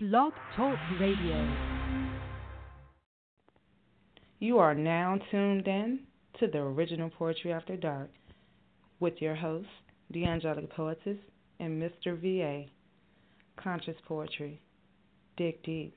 Blog Talk Radio. You are now tuned in to the original Poetry After Dark with your host, the Angelic Poetess, and Mr. VA. Conscious Poetry. Dig deep.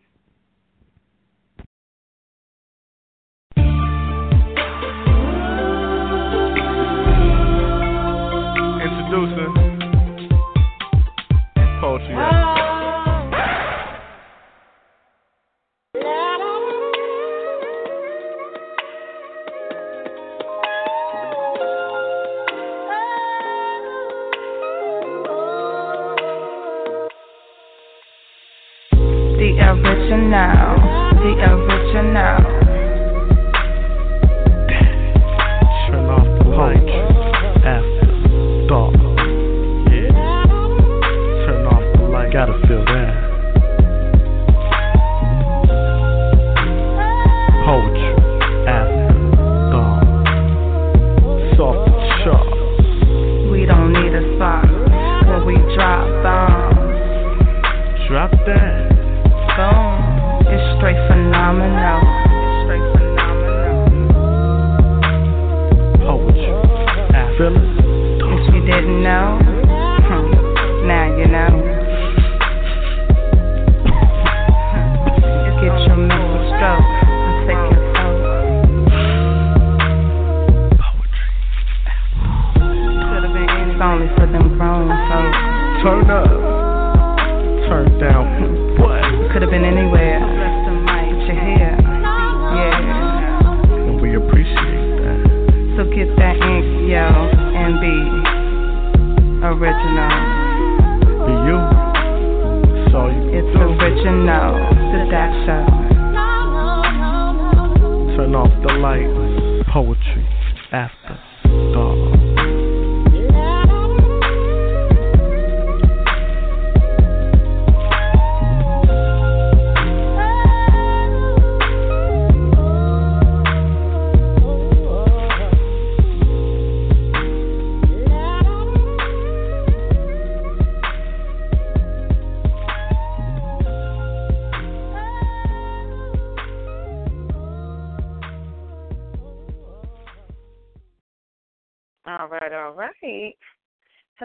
Phenomenal. Straight phenomenal. Poetry after If you didn't know, hmm, now you know. Get your mental stroke. Take your soul. Could've been It's only for them grown folks. Turn up. Turn down. What? Could have been anywhere. Yo, and be original. Be you. All you It's do. original. Show. Turn off the lights. Poetry after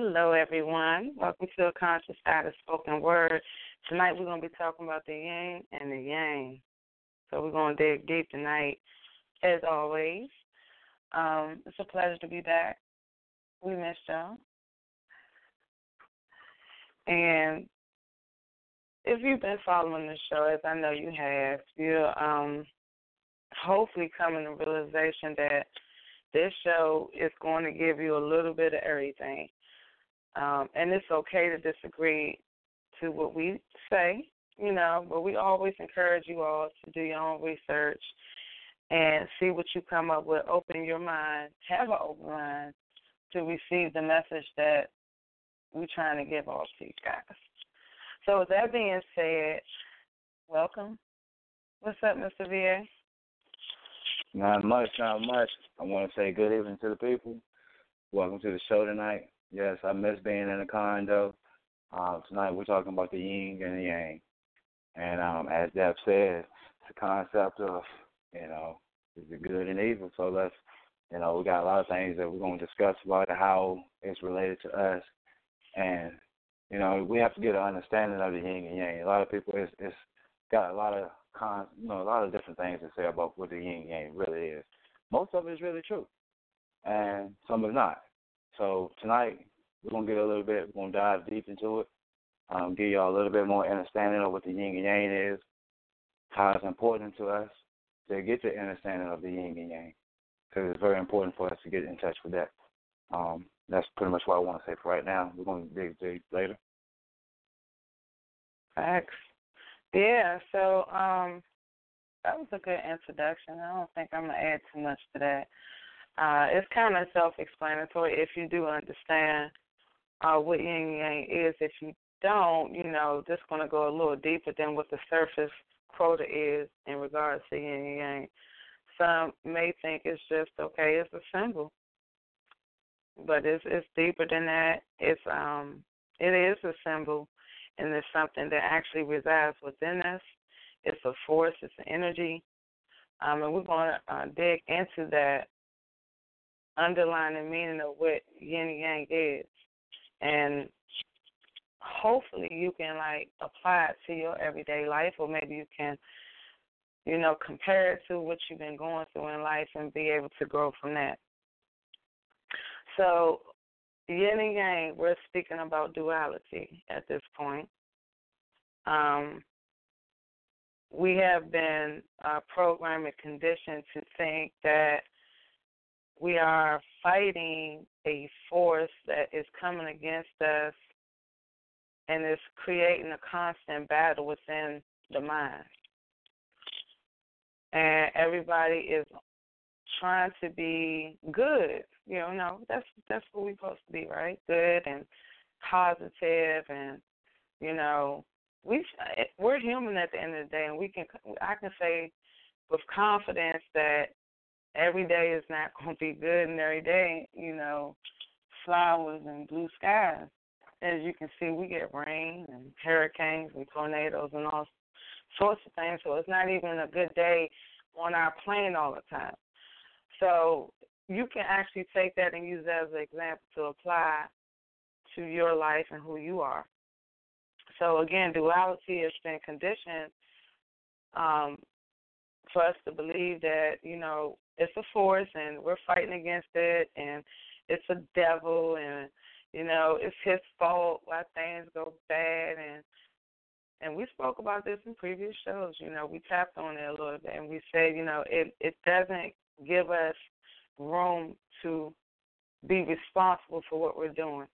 Hello, everyone. Welcome to a conscious side of spoken word. Tonight we're going to be talking about the yin and the yang. So we're going to dig deep tonight, as always. Um, it's a pleasure to be back. We missed y'all. And if you've been following the show, as I know you have, you'll um, hopefully come to the realization that this show is going to give you a little bit of everything. Um, and it's okay to disagree to what we say, you know, but we always encourage you all to do your own research and see what you come up with. Open your mind, have an open mind to receive the message that we're trying to give all to you guys. So, with that being said, welcome. What's up, Mr. VA? Not much, not much. I want to say good evening to the people. Welcome to the show tonight. Yes, I miss being in the condo. Um, tonight we're talking about the yin and the yang. And um, as Deb said, it's a concept of, you know, is it good and evil. So let's, you know, we got a lot of things that we're going to discuss about how it's related to us. And, you know, we have to get an understanding of the yin and yang. A lot of people, it's, it's got a lot of con, you know, a lot of different things to say about what the yin and yang really is. Most of it is really true, and some is not. So tonight we're gonna get a little bit, we're gonna dive deep into it, um, give y'all a little bit more understanding of what the yin and yang is, how it's important to us to get the understanding of the yin and yang, because it's very important for us to get in touch with that. Um, that's pretty much what I want to say for right now. We're gonna dig dig later. Facts. Yeah, so um that was a good introduction. I don't think I'm gonna add too much to that. Uh it's kinda self explanatory if you do understand uh what yin yang is. If you don't, you know, just gonna go a little deeper than what the surface quota is in regards to yin yang. Some may think it's just okay, it's a symbol. But it's it's deeper than that. It's um it is a symbol and it's something that actually resides within us. It's a force, it's an energy. Um, and we're going to uh, dig into that underlying meaning of what yin and yang is. And hopefully you can like apply it to your everyday life or maybe you can you know compare it to what you've been going through in life and be able to grow from that so yin and yang we're speaking about duality at this point um we have been uh, programmed and conditioned to think that we are fighting a force that is coming against us and it's creating a constant battle within the mind. And everybody is trying to be good. You know, no, that's that's what we're supposed to be, right? Good and positive, and you know, we eh, we're human at the end of the day, and we can I can say with confidence that every day is not going to be good, and every day, you know, flowers and blue skies as you can see, we get rain and hurricanes and tornadoes and all sorts of things. So it's not even a good day on our plane all the time. So you can actually take that and use that as an example to apply to your life and who you are. So again, duality has been conditioned um, for us to believe that you know it's a force and we're fighting against it and it's a devil and you know, it's his fault why things go bad and and we spoke about this in previous shows, you know, we tapped on it a little bit and we said, you know, it it doesn't give us room to be responsible for what we're doing.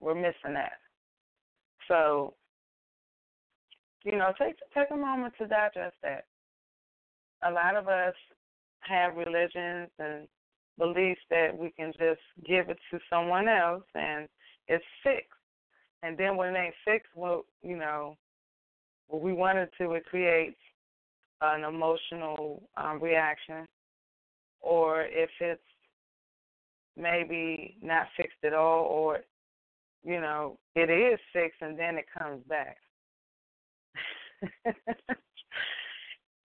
We're missing that. So, you know, take take a moment to digest that. A lot of us have religions and beliefs that we can just give it to someone else and it's fixed. And then when it ain't fixed, well, you know, what we wanted to, it creates an emotional um, reaction. Or if it's maybe not fixed at all, or you know, it is fixed and then it comes back.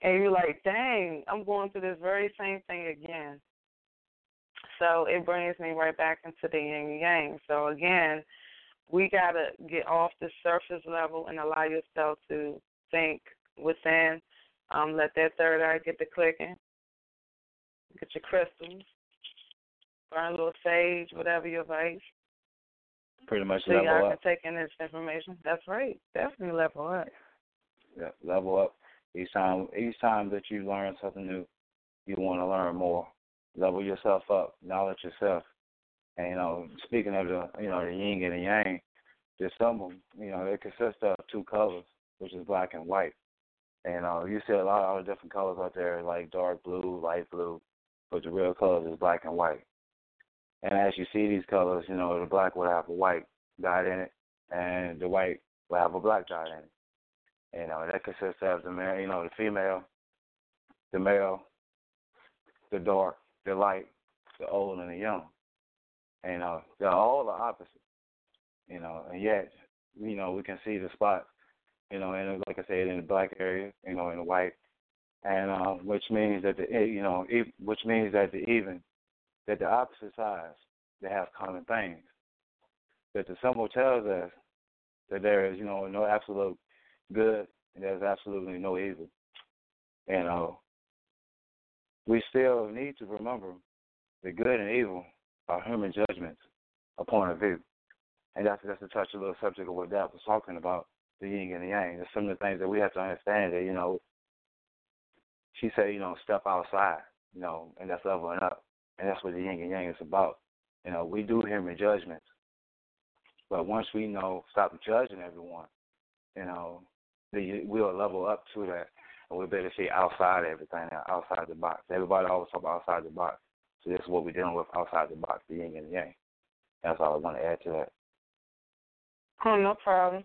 and you're like, dang, I'm going through this very same thing again. So it brings me right back into the yin and yang. So again, we got to get off the surface level and allow yourself to think within. Um, let that third eye get to clicking. Get your crystals. Burn a little sage, whatever your vice. Pretty much so level y'all up. can take in this information. That's right. Definitely level up. Yeah, level up. Each time, each time that you learn something new, you want to learn more level yourself up, knowledge yourself. And you know, speaking of the you know the yin and the yang, there's some of them, you know, they consist of two colors, which is black and white. And uh, you see a lot of different colors out there, like dark blue, light blue, but the real colors is black and white. And as you see these colors, you know, the black will have a white dot in it, and the white will have a black dot in it. You know, that consists of the male, you know, the female, the male, the dark, the light, the old and the young. And uh, they're all the opposite. You know, and yet, you know, we can see the spot, you know, and like I said, in the black area, you know, in the white, and uh, which means that the eh, you know, which means that the even, that the opposite sides they have common things. That the symbol tells us that there is, you know, no absolute good and there's absolutely no evil. And uh, we still need to remember that good and evil are human judgments, a point of view. And that's that's a little subject of what Dad was talking about, the yin and the yang. There's some of the things that we have to understand that, you know, she said, you know, step outside, you know, and that's leveling up. And that's what the yin and yang is about. You know, we do human judgments. But once we know, stop judging everyone, you know, we'll level up to that, and we'll better see outside everything, outside the box. Everybody always talk about outside the box. So this is what we're dealing with outside the box, the yin and the yang. That's all I want to add to that. Oh, no problem.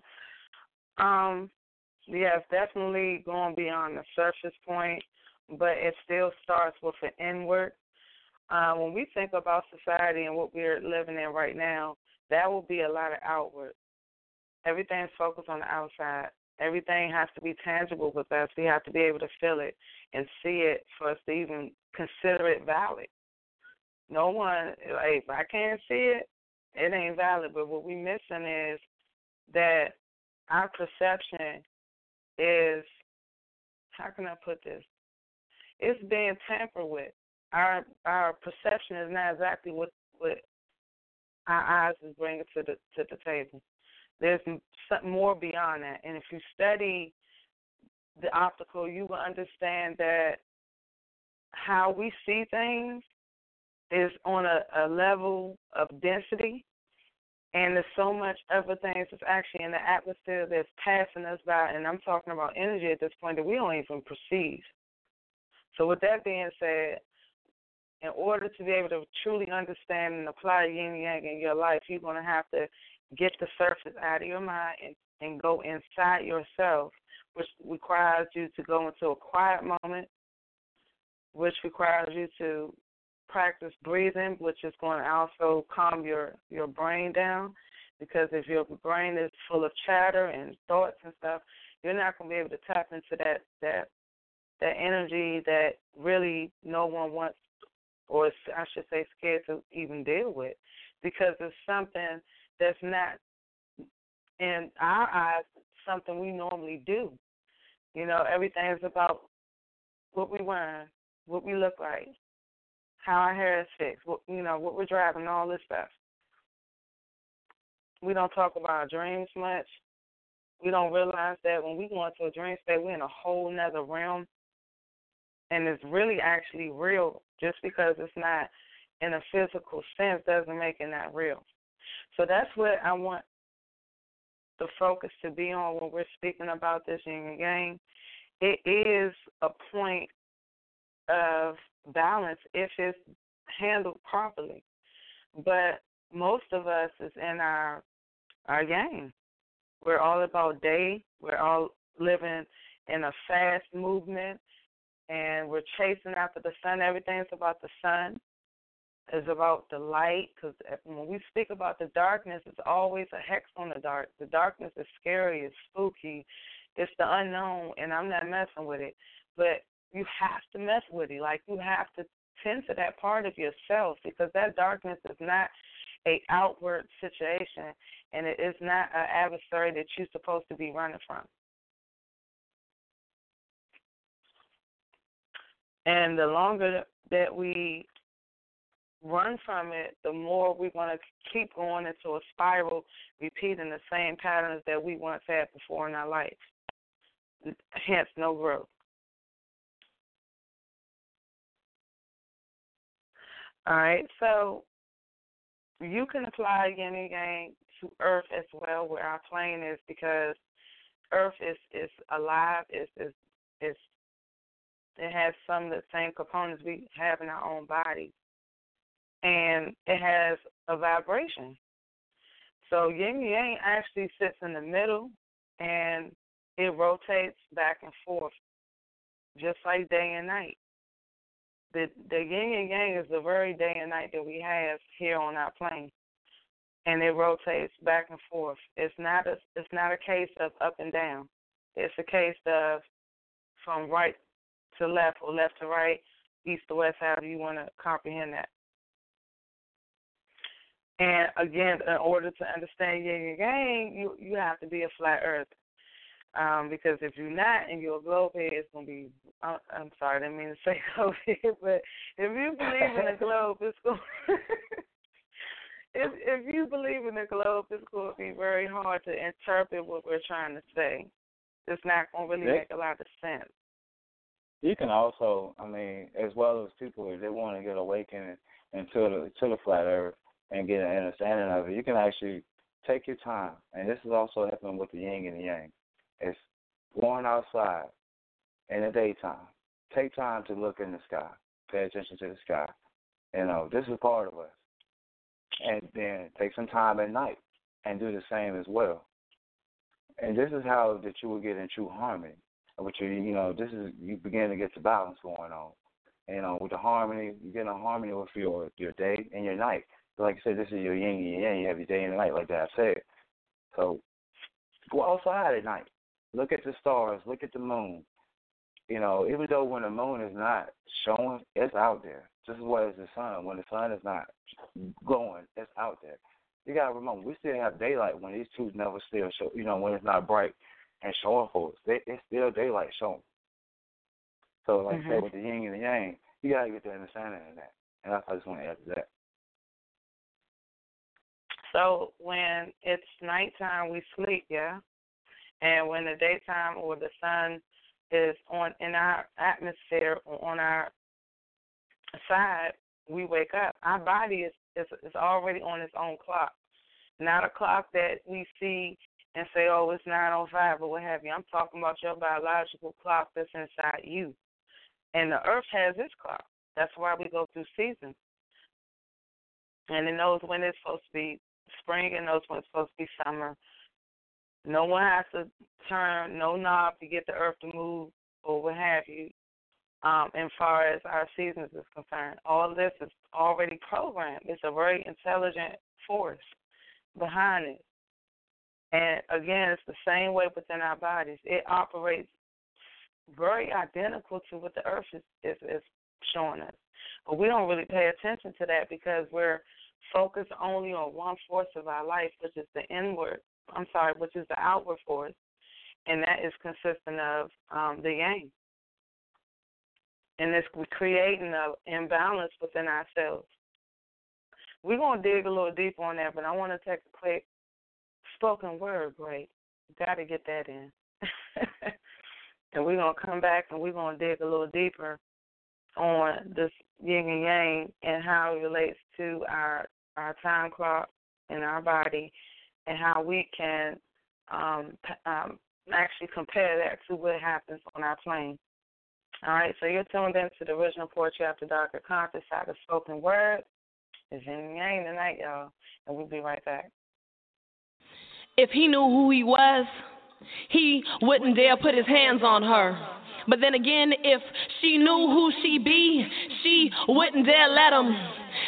Um, yes, definitely going beyond the surface point, but it still starts with an inward. Uh, when we think about society and what we're living in right now, that will be a lot of outward. Everything's focused on the outside. Everything has to be tangible with us. We have to be able to feel it and see it for us to even consider it valid. No one, like, if I can't see it, it ain't valid. But what we're missing is that our perception is, how can I put this? It's being tampered with. Our our perception is not exactly what what our eyes is bringing to the to the table. There's more beyond that, and if you study the optical, you will understand that how we see things is on a, a level of density, and there's so much other things that's actually in the atmosphere that's passing us by, and I'm talking about energy at this point that we don't even perceive. So, with that being said, in order to be able to truly understand and apply yin yang in your life, you're going to have to get the surface out of your mind and, and go inside yourself, which requires you to go into a quiet moment, which requires you to practice breathing, which is going to also calm your your brain down. Because if your brain is full of chatter and thoughts and stuff, you're not going to be able to tap into that that that energy that really no one wants, or I should say, scared to even deal with, because it's something that's not in our eyes something we normally do. You know, everything is about what we wear, what we look like, how our hair is fixed, what you know, what we're driving, all this stuff. We don't talk about our dreams much. We don't realize that when we go into a dream state, we're in a whole nother realm, and it's really actually real. Just because it's not in a physical sense doesn't make it not real. So that's what I want the focus to be on when we're speaking about this yin and yang. It is a point of balance if it's handled properly. But most of us is in our our yang. We're all about day. We're all living in a fast movement, and we're chasing after the sun. Everything's about the sun. It's about the light, because uh, when we speak about the darkness, it's always a hex on the dark. The darkness is scary, it's spooky, it's the unknown, and I'm not messing with it. But you have to mess with it. Like you have to tend to that part of yourself because that darkness is not a outward situation and it is not an adversary that you're supposed to be running from. And the longer that we run from it, the more we're going to keep going into a spiral, repeating the same patterns that we once had before in our life. Hence, no growth. All right, so you can apply yin and yang to Earth as well, where our plane is, because Earth is is alive. Is is is it has some of the same components we have in our own body, and it has a vibration. So yin yang actually sits in the middle, and it rotates back and forth, just like day and night the the yin and yang is the very day and night that we have here on our plane, and it rotates back and forth. It's not a it's not a case of up and down. It's a case of from right to left or left to right, east to west, however you want to comprehend that. And again, in order to understand yin and yang, you you have to be a flat earth. Um, because if you're not and you're a globe head, it's gonna be. Uh, I'm sorry, I didn't mean to say globe head, but if you believe in the globe, it's going. if if you believe in the globe, it's to be very hard to interpret what we're trying to say. It's not going to really make a lot of sense. You can also, I mean, as well as people, if they want to get awakened into the to the flat Earth and get an understanding of it, you can actually take your time, and this is also happening with the yin and the yang. It's going outside in the daytime. Take time to look in the sky. Pay attention to the sky. You know, this is part of us. And then take some time at night and do the same as well. And this is how that you will get in true harmony. Which you you know, this is you begin to get the balance going on. You know, with the harmony, you get in harmony with your your day and your night. Like I said, this is your yin and your yang. You have your day and night, like that I said. So go outside at night. Look at the stars. Look at the moon. You know, even though when the moon is not showing, it's out there. Just as well as the sun. When the sun is not glowing, it's out there. You gotta remember, we still have daylight when these two never still show. You know, when it's not bright and showing for us, they, it's still daylight showing. So, like mm-hmm. I said, with the yin and the yang, you gotta get the understanding of that. And I just want to add to that. So when it's nighttime, we sleep, yeah, and when the daytime or the sun is on in our atmosphere or on our side, we wake up. Our body is is, is already on its own clock, not a clock that we see and say, "Oh, it's nine oh five or what have you." I'm talking about your biological clock that's inside you, and the Earth has its clock. That's why we go through seasons, and it knows when it's supposed to be spring and those when it's supposed to be summer. No one has to turn no knob to get the earth to move or what have you. Um, as far as our seasons is concerned, all this is already programmed. It's a very intelligent force behind it. And again, it's the same way within our bodies. It operates very identical to what the earth is, is, is showing us. But we don't really pay attention to that because we're focus only on one force of our life, which is the inward, I'm sorry, which is the outward force, and that is consistent of um, the yang. And it's creating an imbalance within ourselves. We're going to dig a little deeper on that, but I want to take a quick spoken word break. Got to get that in. and we're going to come back and we're going to dig a little deeper on this yin and yang and how it relates to our our time clock and our body and how we can um, um, actually compare that to what happens on our plane. All right, so you're tuned in to the original poetry after dark at conscious side of spoken word. It's yin and yang tonight, y'all, and we'll be right back. If he knew who he was, he wouldn't dare put his hands on her. But then again, if she knew who she be, she wouldn't dare let him.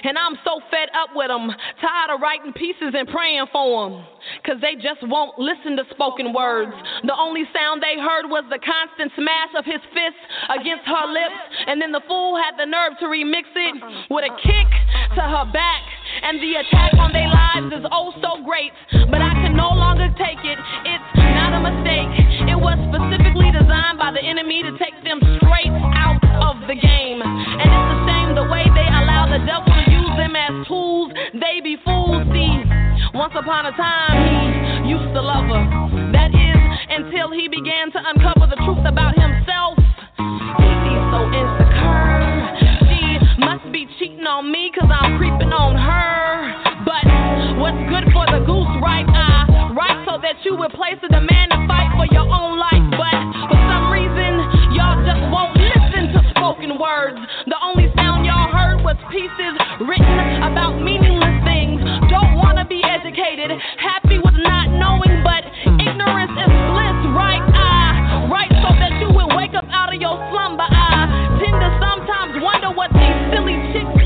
And I'm so fed up with them, tired of writing pieces and praying for them. Cause they just won't listen to spoken words. The only sound they heard was the constant smash of his fist against her lips. And then the fool had the nerve to remix it with a kick to her back. And the attack on their lives is oh so great. But I can no longer take it. It's not a mistake. Was specifically designed by the enemy to take them straight out of the game. And it's a shame the way they allow the devil to use them as tools. They be fools. See, once upon a time he used to love her. That is until he began to uncover the truth about himself. He's so insecure. She must be cheating on me cause I'm creeping on her. But what's good for the goose, right? I right so that you would place a demand to fight for your own life. But for some reason, y'all just won't listen to spoken words. The only sound y'all heard was pieces written about meaningless things. Don't wanna be educated, happy with not knowing, but ignorance is bliss, right? I right so that you would wake up out of your slumber. I tend to sometimes wonder what these silly chicks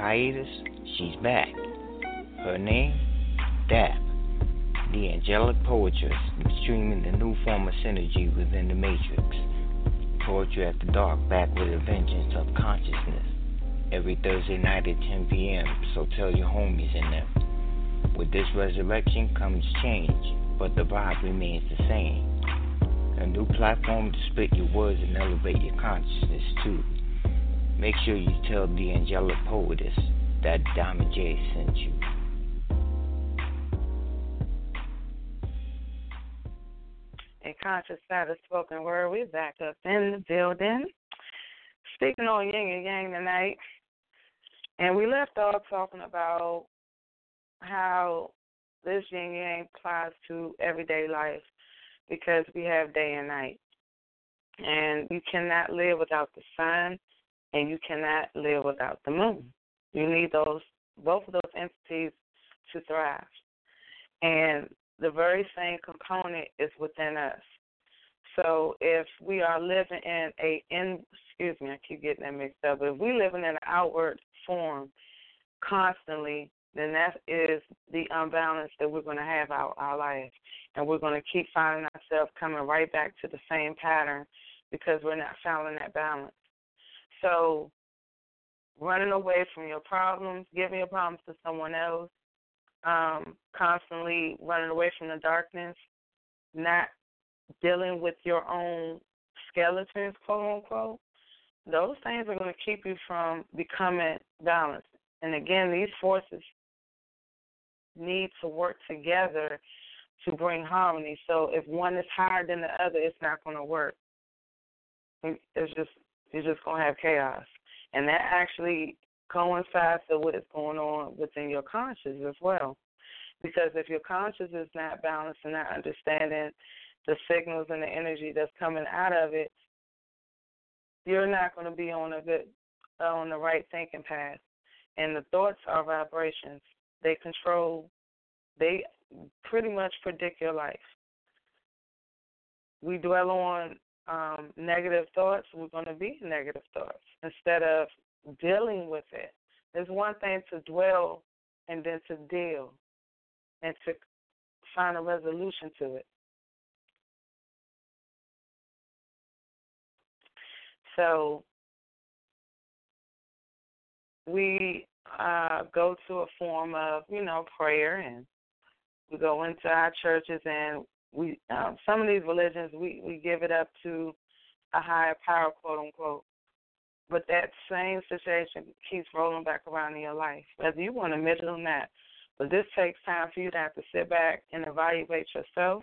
hiatus, she's back. Her name? Dap. The angelic poetess streaming the new form of synergy within the matrix. Poetry After Dark back with a vengeance of consciousness. Every Thursday night at 10 p.m., so tell your homies in them. With this resurrection comes change, but the vibe remains the same. A new platform to spit your words and elevate your consciousness too. Make sure you tell the angelic poetess that Diamond J sent you. A conscious status spoken word. We're back up in the building. Speaking on yin and yang tonight. And we left off talking about how this yin yang applies to everyday life because we have day and night. And you cannot live without the sun and you cannot live without the moon. You need those both of those entities to thrive. And the very same component is within us. So if we are living in a in excuse me, I keep getting that mixed up. but If we living in an outward form constantly, then that is the unbalance that we're going to have our our life, and we're going to keep finding ourselves coming right back to the same pattern because we're not finding that balance. So, running away from your problems, giving your problems to someone else, um, constantly running away from the darkness, not dealing with your own skeletons, quote unquote, those things are going to keep you from becoming balanced. And again, these forces need to work together to bring harmony. So if one is higher than the other, it's not going to work. It's just you're just going to have chaos, and that actually coincides with what is going on within your conscious as well. Because if your conscious is not balanced and not understanding the signals and the energy that's coming out of it, you're not going to be on a good, on the right thinking path. And the thoughts are vibrations. They control. They pretty much predict your life. We dwell on um, negative thoughts, we're going to be negative thoughts instead of dealing with it. There's one thing to dwell and then to deal and to find a resolution to it. So we uh, go to a form of, you know, prayer and we go into our churches and we um, some of these religions we we give it up to a higher power, quote unquote. But that same situation keeps rolling back around in your life, whether you want to admit it or not. But this takes time for you to have to sit back and evaluate yourself.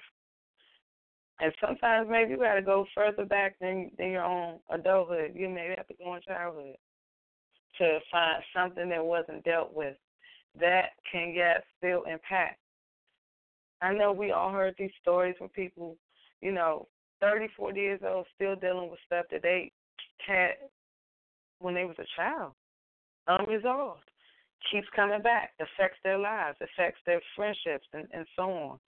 And sometimes maybe you got to go further back than than your own adulthood. You maybe have to go in childhood to find something that wasn't dealt with that can yet still impact I know we all heard these stories from people, you know, 30, 40 years old, still dealing with stuff that they had when they was a child, unresolved. Keeps coming back, affects their lives, affects their friendships, and, and so on.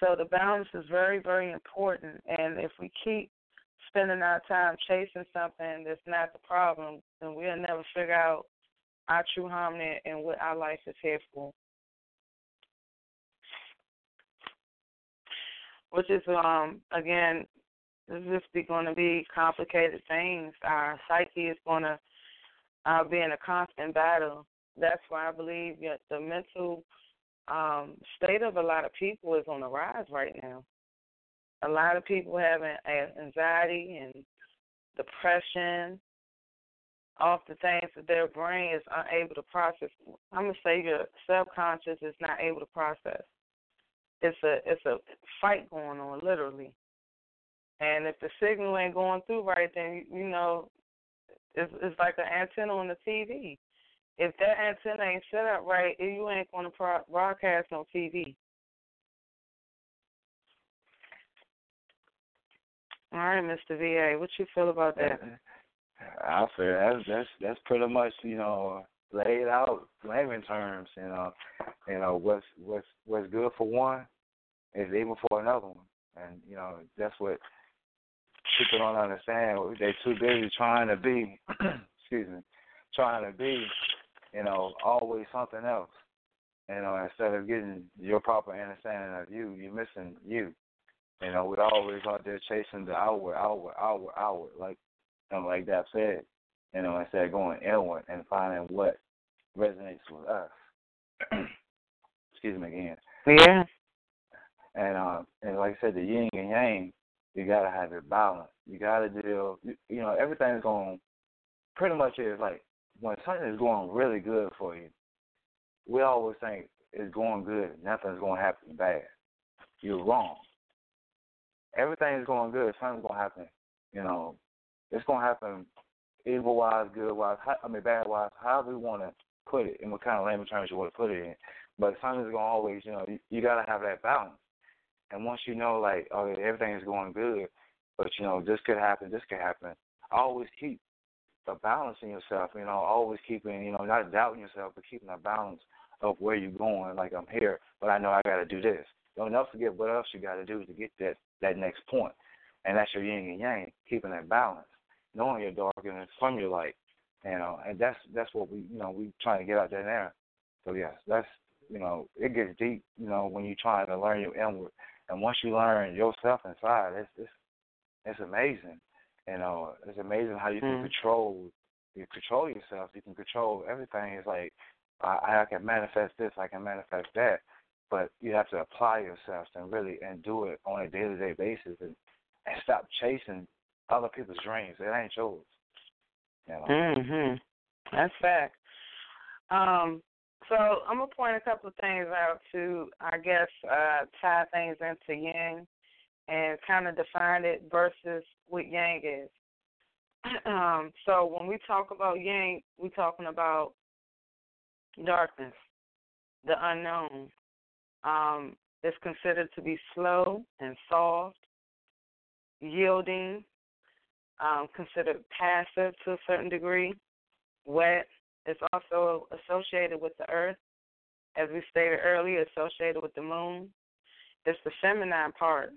So the balance is very, very important. And if we keep spending our time chasing something that's not the problem, then we'll never figure out our true harmony and what our life is here for. Which is um again this is going to be complicated things. Our psyche is going to uh, be in a constant battle. That's why I believe that the mental um, state of a lot of people is on the rise right now. A lot of people having anxiety and depression off the things that their brain is unable to process. I'm gonna say your subconscious is not able to process it's a it's a fight going on literally. And if the signal ain't going through right, then you know it's it's like an antenna on the TV. If that antenna ain't set up right, you ain't going to broadcast on TV. All right, Mr. VA, what you feel about that? I feel that's that's that's pretty much you know laid out layman terms. You know, you know what's what's what's good for one is even for another one, and you know that's what people don't understand. They're too busy trying to be, excuse me, trying to be, you know, always something else. You know, instead of getting your proper understanding of you, you're missing you. You know, we're always out there chasing the outward, outward, outward, outward, like, know, like that said. You know, instead of going inward and finding what resonates with us. Excuse me again. Yeah. And um, and like I said, the yin and yang, you gotta have it balanced. You gotta deal. You, you know, everything's going. Pretty much is like when something is going really good for you. We always think it's going good. Nothing's going to happen bad. You're wrong. Everything's going good. Something's going to happen. You know, it's going to happen evil wise, good wise. I mean, bad wise. However you want to put it, in what kind of layman terms you want to put it in. But something's going to always, you know, you, you got to have that balance. And once you know, like, oh, okay, everything is going good, but you know, this could happen, this could happen. Always keep a balance in yourself. You know, always keeping, you know, not doubting yourself, but keeping a balance of where you're going. Like I'm here, but I know I got to do this. Don't forget what else you got to do to get that that next point. point, and that's your yin and yang, keeping that balance, knowing your dark and from your light. You know, and that's that's what we, you know, we trying to get out there now. So yes, that's you know, it gets deep. You know, when you're trying to learn your inward and once you learn yourself inside, it's it's it's amazing. You know, it's amazing how you can Mm. control you control yourself. You can control everything. It's like I, I can manifest this, I can manifest that, but you have to apply yourself and really and do it on a day to day basis and and stop chasing other people's dreams. It ain't yours. You know. Mhm. That's fact. Um, so I'm gonna point a couple of things out to, I guess, uh, tie things into yang and kind of define it versus what yang is. Um, so when we talk about yang, we're talking about darkness, the unknown. Um, it's considered to be slow and soft, yielding, um, considered passive to a certain degree, wet. It's also associated with the earth, as we stated earlier, associated with the moon. It's the feminine part.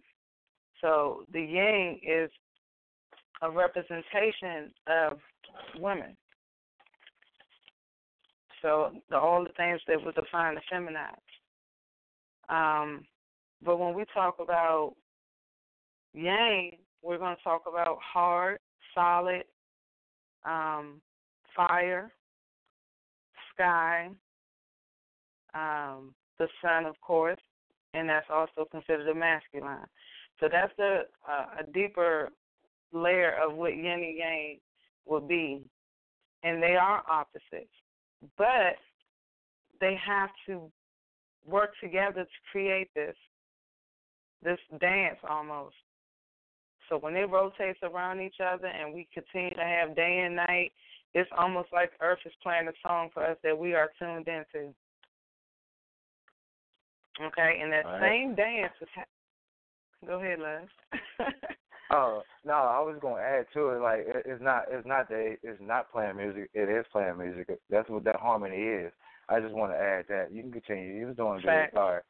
So the yang is a representation of women. So the, all the things that would define the feminine. Um, but when we talk about yang, we're going to talk about hard, solid, um, fire, sky, um, the sun, of course, and that's also considered a masculine. So that's a, a, a deeper layer of what yin and yang would be, and they are opposites, but they have to work together to create this this dance almost. So when it rotates around each other and we continue to have day and night, it's almost like Earth is playing a song for us that we are tuned into. Okay, and that right. same dance is. Ha- Go ahead, Les. Oh no, I was gonna add to it. Like it, it's not, it's not that it's not playing music. It is playing music. That's what that harmony is. I just want to add that. You can continue. You was doing good. Facts. Sorry.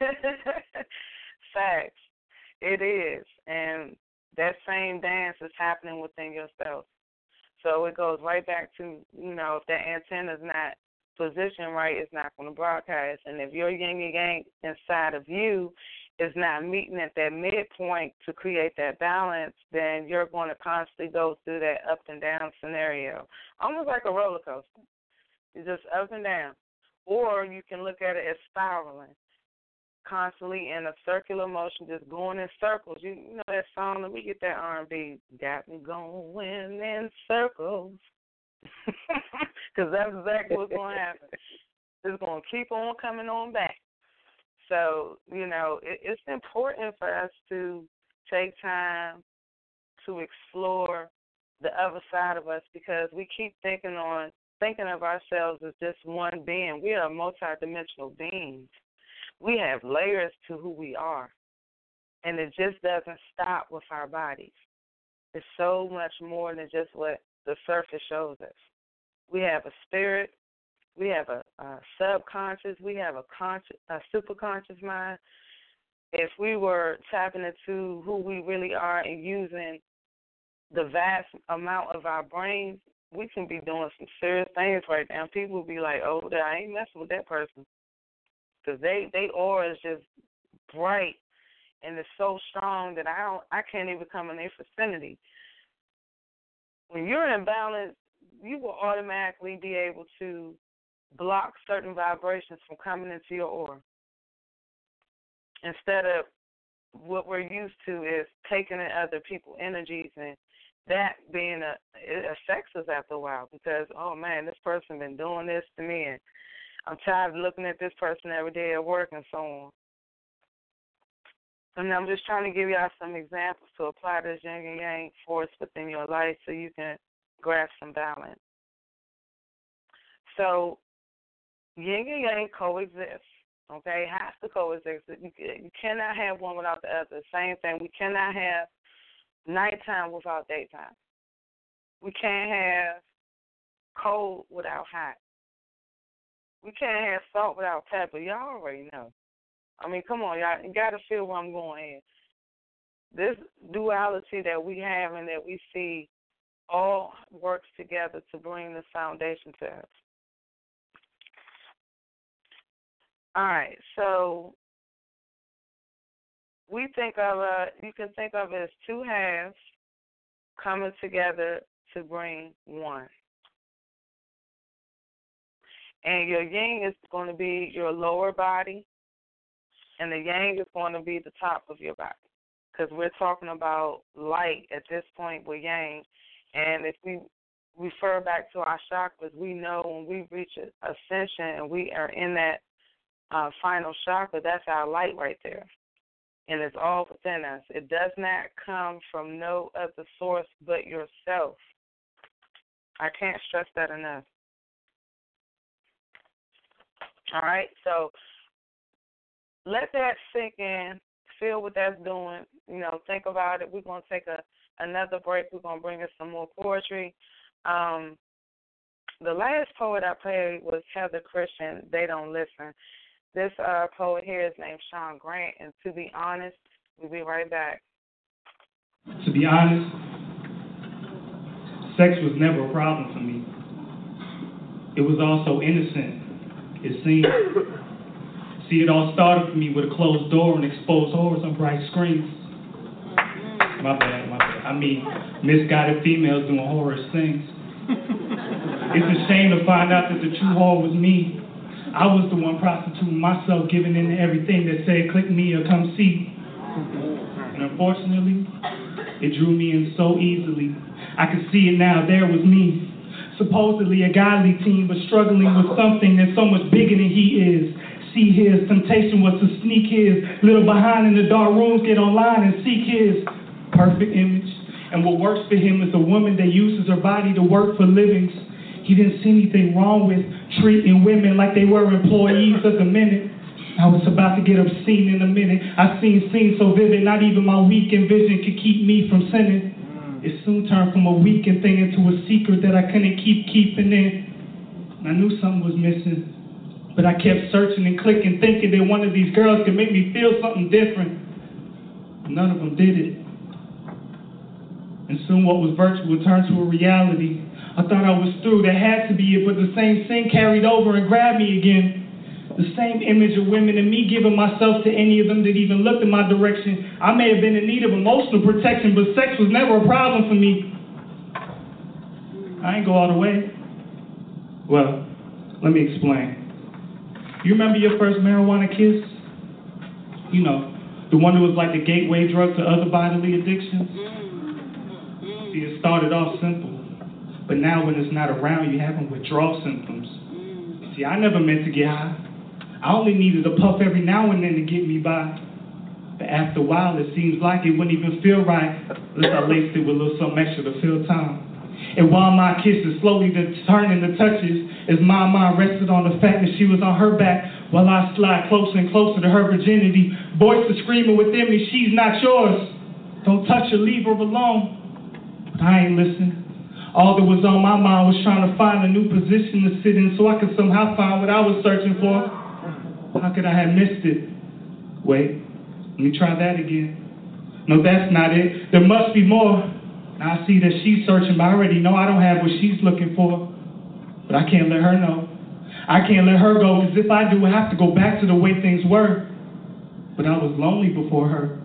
Facts. It is. And that same dance is happening within yourself. So it goes right back to, you know, if that antenna is not positioned right, it's not going to broadcast. And if your yin and yang inside of you is not meeting at that midpoint to create that balance, then you're going to constantly go through that up and down scenario, almost like a roller coaster. It's just up and down. Or you can look at it as spiraling, constantly in a circular motion, just going in circles. You, you know that song? Let me get that R&B. Got me going in circles. Because that's exactly what's going to happen. It's going to keep on coming on back. So, you know, it, it's important for us to take time to explore the other side of us because we keep thinking on thinking of ourselves as just one being. We are multidimensional beings. We have layers to who we are. And it just doesn't stop with our bodies. It's so much more than just what the surface shows us. We have a spirit, we have a, a subconscious, we have a conscious, a superconscious mind. if we were tapping into who we really are and using the vast amount of our brains, we can be doing some serious things right now. People will be like, "Oh, I ain't messing with that person," because they they aura is just bright and it's so strong that I don't I can't even come in their vicinity. When you're in balance, you will automatically be able to block certain vibrations from coming into your aura. Instead of what we're used to is taking in other people's energies and that being a it affects us after a while because oh man, this person been doing this to me and I'm tired of looking at this person every day at work and so on. And I'm just trying to give y'all some examples to apply this yin and yang force within your life so you can grasp some balance. So yin and yang coexist. Okay, has to coexist. You, you cannot have one without the other. Same thing. We cannot have nighttime without daytime. We can't have cold without hot. We can't have salt without pepper. Y'all already know. I mean, come on, y'all. You got to feel where I'm going in. This duality that we have and that we see all works together to bring this foundation to us. All right, so we think of a you can think of it as two halves coming together to bring one. And your yin is going to be your lower body, and the yang is going to be the top of your body. Because we're talking about light at this point with yang. And if we refer back to our chakras, we know when we reach ascension and we are in that uh, final chakra, that's our light right there. And it's all within us. It does not come from no other source but yourself. I can't stress that enough. All right, so let that sink in. Feel what that's doing. You know, think about it. We're gonna take a another break. We're gonna bring us some more poetry. Um, the last poet I played was Heather Christian. They don't listen. This uh, poet here is named Sean Grant, and to be honest, we'll be right back. To be honest, sex was never a problem for me. It was all so innocent, it seemed. See, it all started for me with a closed door and exposed horrors on bright screens. My bad, my bad. I mean, misguided females doing horror things. It's a shame to find out that the true horror was me. I was the one prostituting myself, giving in to everything that said, click me or come see. And unfortunately, it drew me in so easily. I could see it now. There was me, supposedly a godly teen, but struggling with something that's so much bigger than he is. See his temptation was to sneak his little behind in the dark rooms, get online and seek his perfect image. And what works for him is a woman that uses her body to work for livings. He didn't see anything wrong with treating women like they were employees of the minute. I was about to get obscene in a minute. I seen scenes so vivid, not even my weakened vision could keep me from sinning. It soon turned from a weakened thing into a secret that I couldn't keep keeping in. I knew something was missing, but I kept searching and clicking, thinking that one of these girls could make me feel something different. None of them did it. And soon what was virtual turned to a reality. I thought I was through. That had to be it, but the same sin carried over and grabbed me again. The same image of women and me giving myself to any of them that even looked in my direction. I may have been in need of emotional protection, but sex was never a problem for me. I ain't go all the way. Well, let me explain. You remember your first marijuana kiss? You know, the one that was like the gateway drug to other bodily addictions? Mm-hmm. See, it started off simple. But now when it's not around, you're having withdrawal symptoms. Mm-hmm. See, I never meant to get high. I only needed a puff every now and then to get me by. But after a while, it seems like it wouldn't even feel right unless I laced it with a little something extra to fill time. And while my kisses slowly turning to touches, as my mind rested on the fact that she was on her back, while I slide closer and closer to her virginity, voices screaming within me, she's not yours. Don't touch her, leave her alone. But I ain't listening. All that was on my mind was trying to find a new position to sit in so I could somehow find what I was searching for. How could I have missed it? Wait, Let me try that again. No, that's not it. There must be more. I see that she's searching, but I already know I don't have what she's looking for. But I can't let her know. I can't let her go because if I do, I have to go back to the way things were. But I was lonely before her.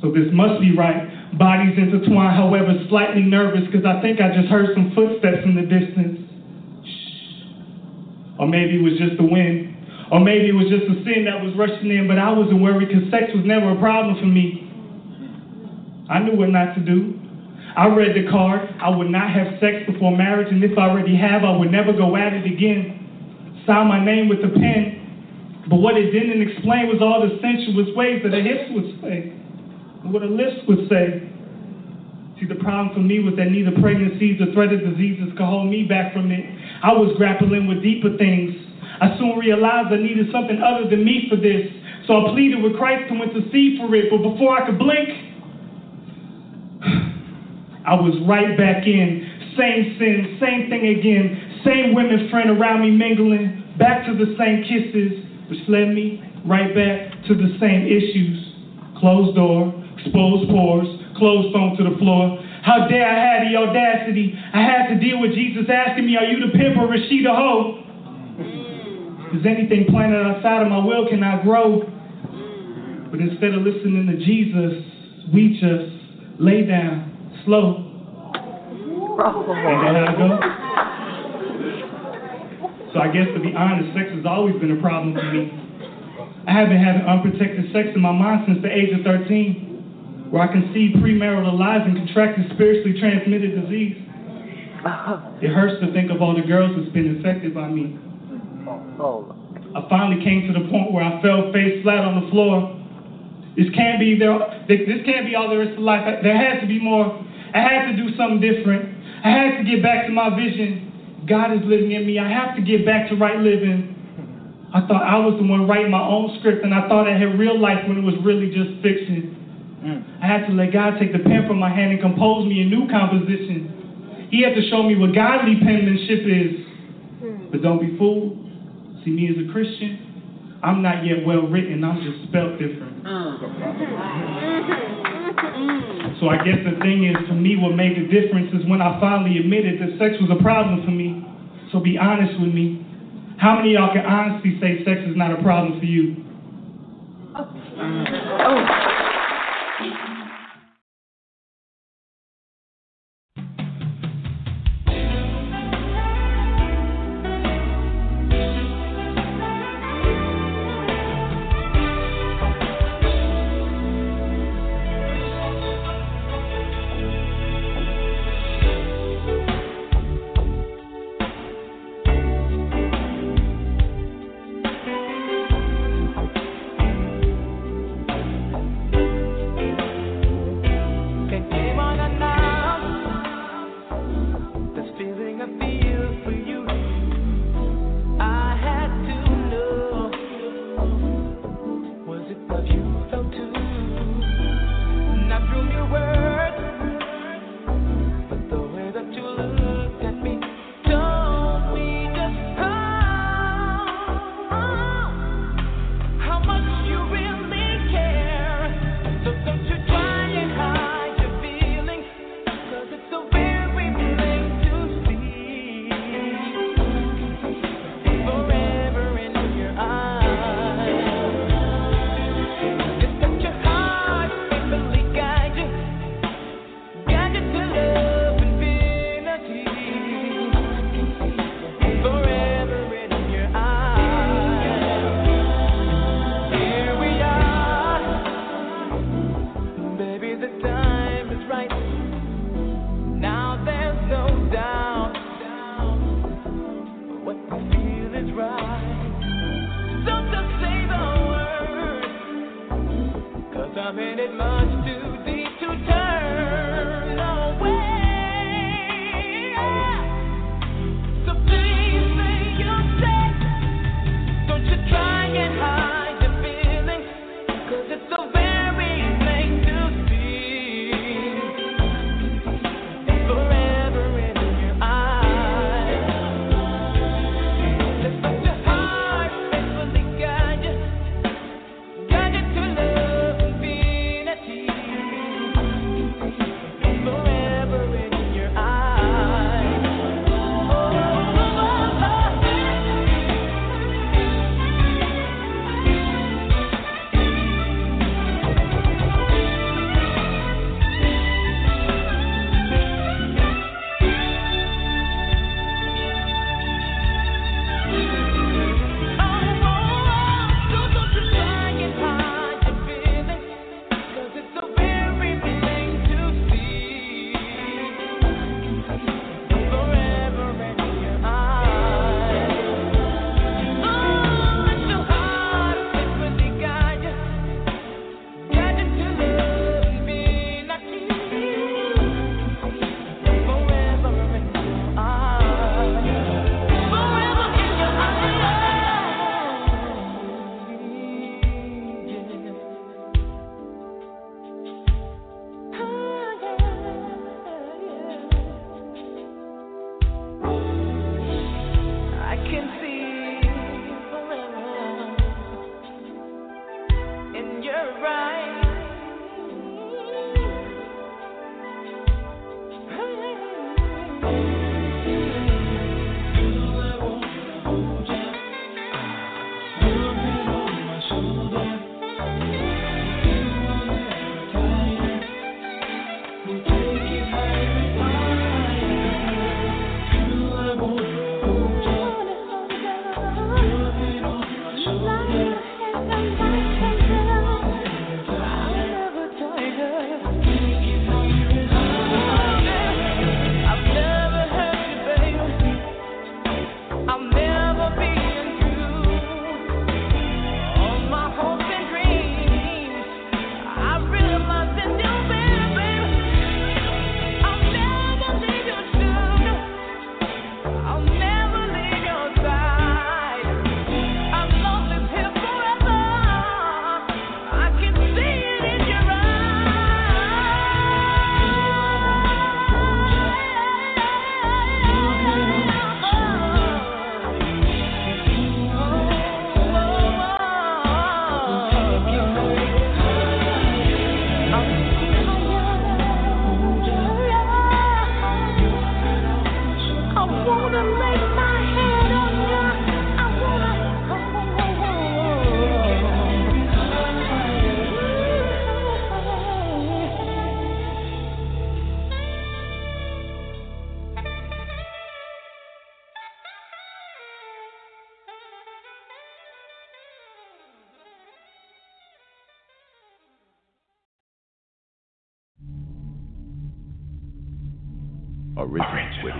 So this must be right. Bodies intertwined, however, slightly nervous because I think I just heard some footsteps in the distance. Shh. Or maybe it was just the wind. Or maybe it was just a sin that was rushing in, but I wasn't worried because sex was never a problem for me. I knew what not to do. I read the card. I would not have sex before marriage, and if I already have, I would never go at it again. Sign my name with the pen. But what it didn't explain was all the sensuous ways that her hips would say, what her lips would say. See, the problem for me was that neither pregnancies or threat of diseases could hold me back from it. I was grappling with deeper things. I soon realized I needed something other than me for this. So I pleaded with Christ and went to see for it. But before I could blink, I was right back in. Same sin, same thing again. Same women friend around me mingling. Back to the same kisses, which led me right back to the same issues. Closed door, exposed pores, closed phone to the floor. How dare I have the audacity? I had to deal with Jesus asking me, Are you the pimp or is she the hoe? Is anything planted outside of my will cannot grow? But instead of listening to Jesus, we just lay down slow. How it goes? So I guess to be honest, sex has always been a problem for me. I have been having unprotected sex in my mind since the age of 13, where I conceived premarital lies and contracted spiritually transmitted disease. It hurts to think of all the girls that's been infected by me. Oh, I finally came to the point where I fell face flat on the floor. This can't be there. This can't be all there is to life. There has to be more. I had to do something different. I had to get back to my vision. God is living in me. I have to get back to right living. I thought I was the one writing my own script, and I thought I had real life when it was really just fiction. Mm. I had to let God take the pen from my hand and compose me a new composition. He had to show me what godly penmanship is. Hmm. But don't be fooled. See me as a Christian. I'm not yet well written. I'm just spelt different. Mm. Mm-hmm. So I guess the thing is, for me, what made the difference is when I finally admitted that sex was a problem for me. So be honest with me. How many of y'all can honestly say sex is not a problem for you? Can't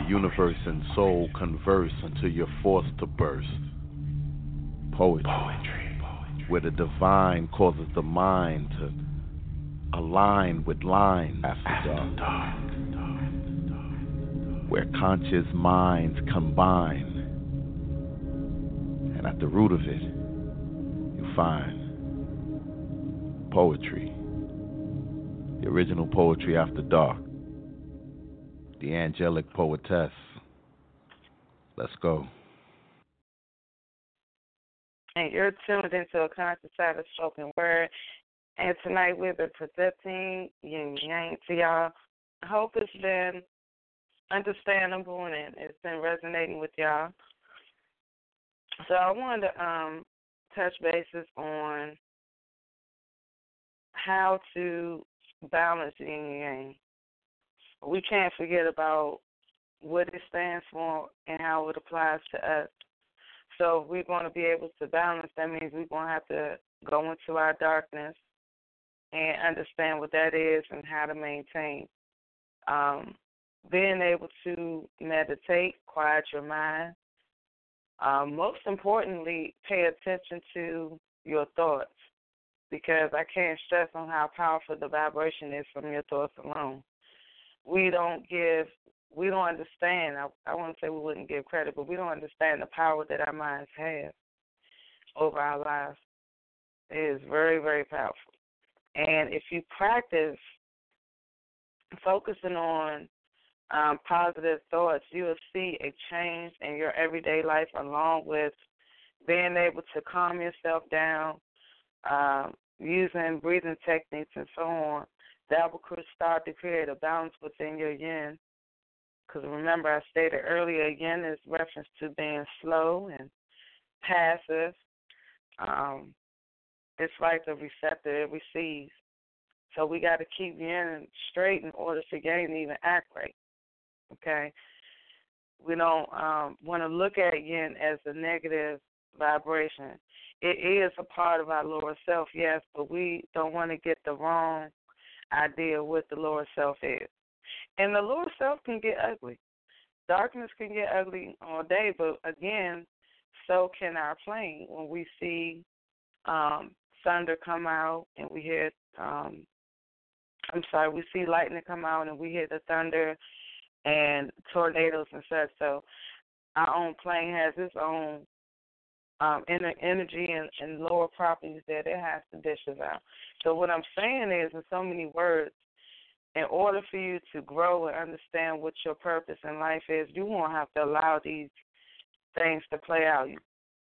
universe and soul converse until you're forced to burst. Poetry, where the divine causes the mind to align with line after dark. Where conscious minds combine, and at the root of it, you find poetry. The original poetry after dark. D'Angelic poetess. Let's go. And you're tuned into a conscious side of spoken word. And tonight we've been presenting Yin Yang to y'all. I hope it's been understandable and it's been resonating with y'all. So I wanted to um, touch bases on how to balance yin yang. We can't forget about what it stands for and how it applies to us. So if we're going to be able to balance, that means we're going to have to go into our darkness and understand what that is and how to maintain. Um, being able to meditate, quiet your mind. Um, most importantly, pay attention to your thoughts because I can't stress on how powerful the vibration is from your thoughts alone. We don't give, we don't understand. I, I to say we wouldn't give credit, but we don't understand the power that our minds have over our lives. It is very, very powerful. And if you practice focusing on um, positive thoughts, you will see a change in your everyday life along with being able to calm yourself down, um, using breathing techniques and so on. That will start to create a balance within your yin. Because remember, I stated earlier, yin is reference to being slow and passive. Um, it's like the receptor, it receives. So we got to keep yin straight in order to gain even act right. Okay? We don't um, want to look at yin as a negative vibration. It is a part of our lower self, yes, but we don't want to get the wrong idea what the lower self is. And the lower self can get ugly. Darkness can get ugly all day, but again, so can our plane when we see um, thunder come out and we hear um, I'm sorry, we see lightning come out and we hear the thunder and tornadoes and such. So our own plane has its own um energy and, and lower properties that it has to dish us out. So what I'm saying is in so many words, in order for you to grow and understand what your purpose in life is, you won't have to allow these things to play out.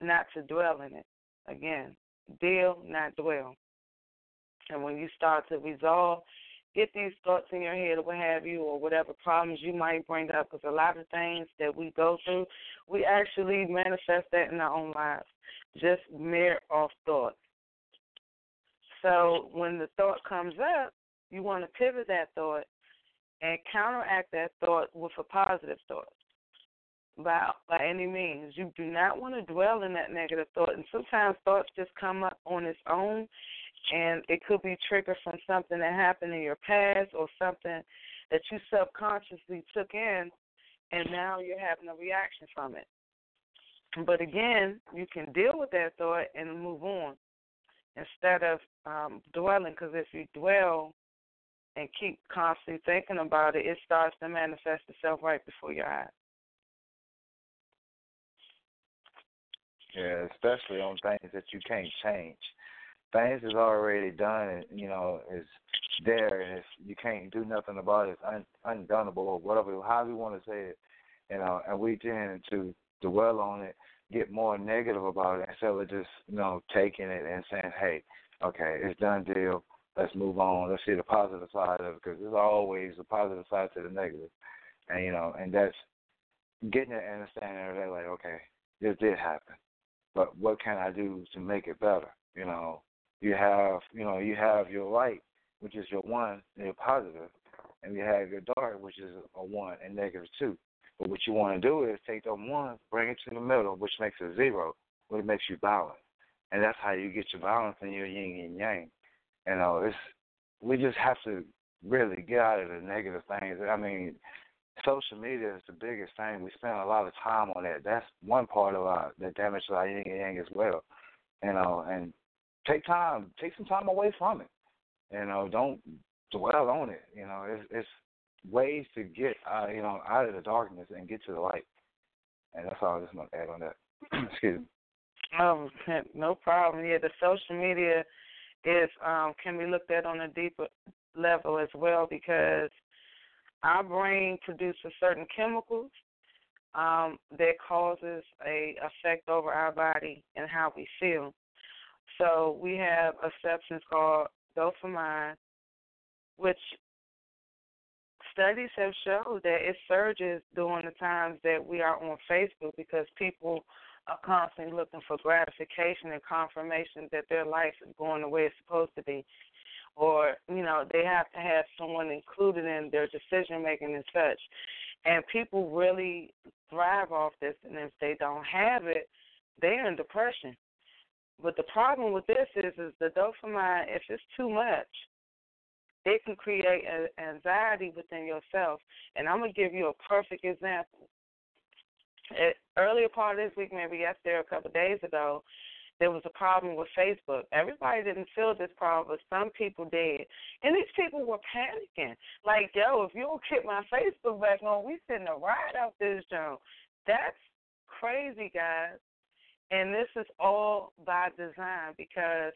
Not to dwell in it. Again, deal, not dwell. And when you start to resolve get these thoughts in your head or what have you, or whatever problems you might bring up, because a lot of things that we go through, we actually manifest that in our own lives, just mere off thoughts. So when the thought comes up, you want to pivot that thought and counteract that thought with a positive thought. By by any means, you do not want to dwell in that negative thought. And sometimes thoughts just come up on its own, and it could be triggered from something that happened in your past or something that you subconsciously took in and now you're having a reaction from it. But again, you can deal with that thought and move on instead of um, dwelling. Because if you dwell and keep constantly thinking about it, it starts to manifest itself right before your eyes. Yeah, especially on things that you can't change things is already done and you know is there and it's you can't do nothing about it. It's un, undonable or whatever however you want to say it you know and we tend to dwell on it get more negative about it instead of just you know taking it and saying hey okay it's done deal let's move on let's see the positive side of it because there's always a positive side to the negative and you know and that's getting and understanding that like okay this did happen but what can i do to make it better you know you have you know you have your light, which is your one and your positive, and you have your dark, which is a one and negative two. But what you want to do is take the one, bring it to the middle, which makes a zero, which makes you balance, and that's how you get your balance in your yin and yang. You know, it's we just have to really get out of the negative things. I mean, social media is the biggest thing. We spend a lot of time on that. That's one part of our that damage to our yin and yang as well. You know, and take time, take some time away from it. You know, don't dwell on it. You know, it's, it's ways to get uh, you know out of the darkness and get to the light. And that's all I just want to add on that. Excuse me. Um, no problem. Yeah, the social media is um can be looked at on a deeper level as well because our brain produces certain chemicals um, that causes a effect over our body and how we feel. So we have a substance called dopamine, which studies have showed that it surges during the times that we are on Facebook because people are constantly looking for gratification and confirmation that their life is going the way it's supposed to be. Or you know they have to have someone included in their decision making and such. And people really thrive off this and if they don't have it they're in depression but the problem with this is is the dopamine if it's too much it can create a, anxiety within yourself and i'm to give you a perfect example At earlier part of this week maybe yesterday a couple of days ago there was a problem with Facebook. Everybody didn't feel this problem, but some people did. And these people were panicking. Like, yo, if you don't get my Facebook back on, we sitting a ride out this joint. That's crazy, guys. And this is all by design because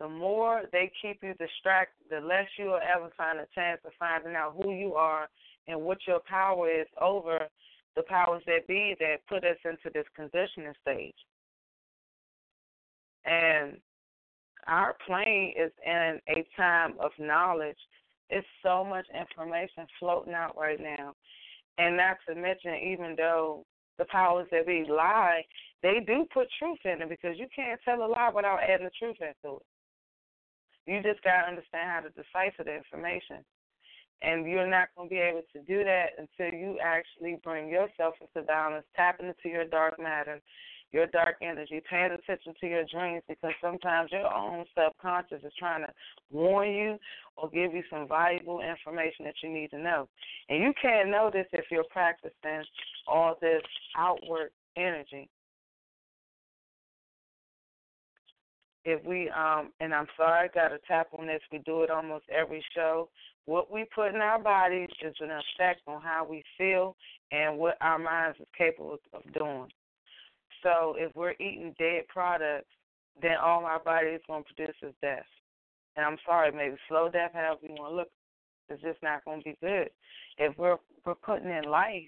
the more they keep you distracted, the less you will ever find a chance of finding out who you are and what your power is over the powers that be that put us into this conditioning stage. And our plane is in a time of knowledge. It's so much information floating out right now. And not to mention, even though the powers that be lie, they do put truth in it because you can't tell a lie without adding the truth into it. You just got to understand how to decipher the information. And you're not going to be able to do that until you actually bring yourself into balance, tapping into your dark matter, your dark energy, paying attention to your dreams because sometimes your own subconscious is trying to warn you or give you some valuable information that you need to know. And you can't know this if you're practicing all this outward energy. If we um and I'm sorry I gotta tap on this, we do it almost every show. What we put in our bodies is an effect on how we feel and what our minds is capable of doing. So if we're eating dead products, then all our body is going to produce is death. And I'm sorry, maybe slow death, however you want to look, it's just not going to be good. If we're we're putting in life,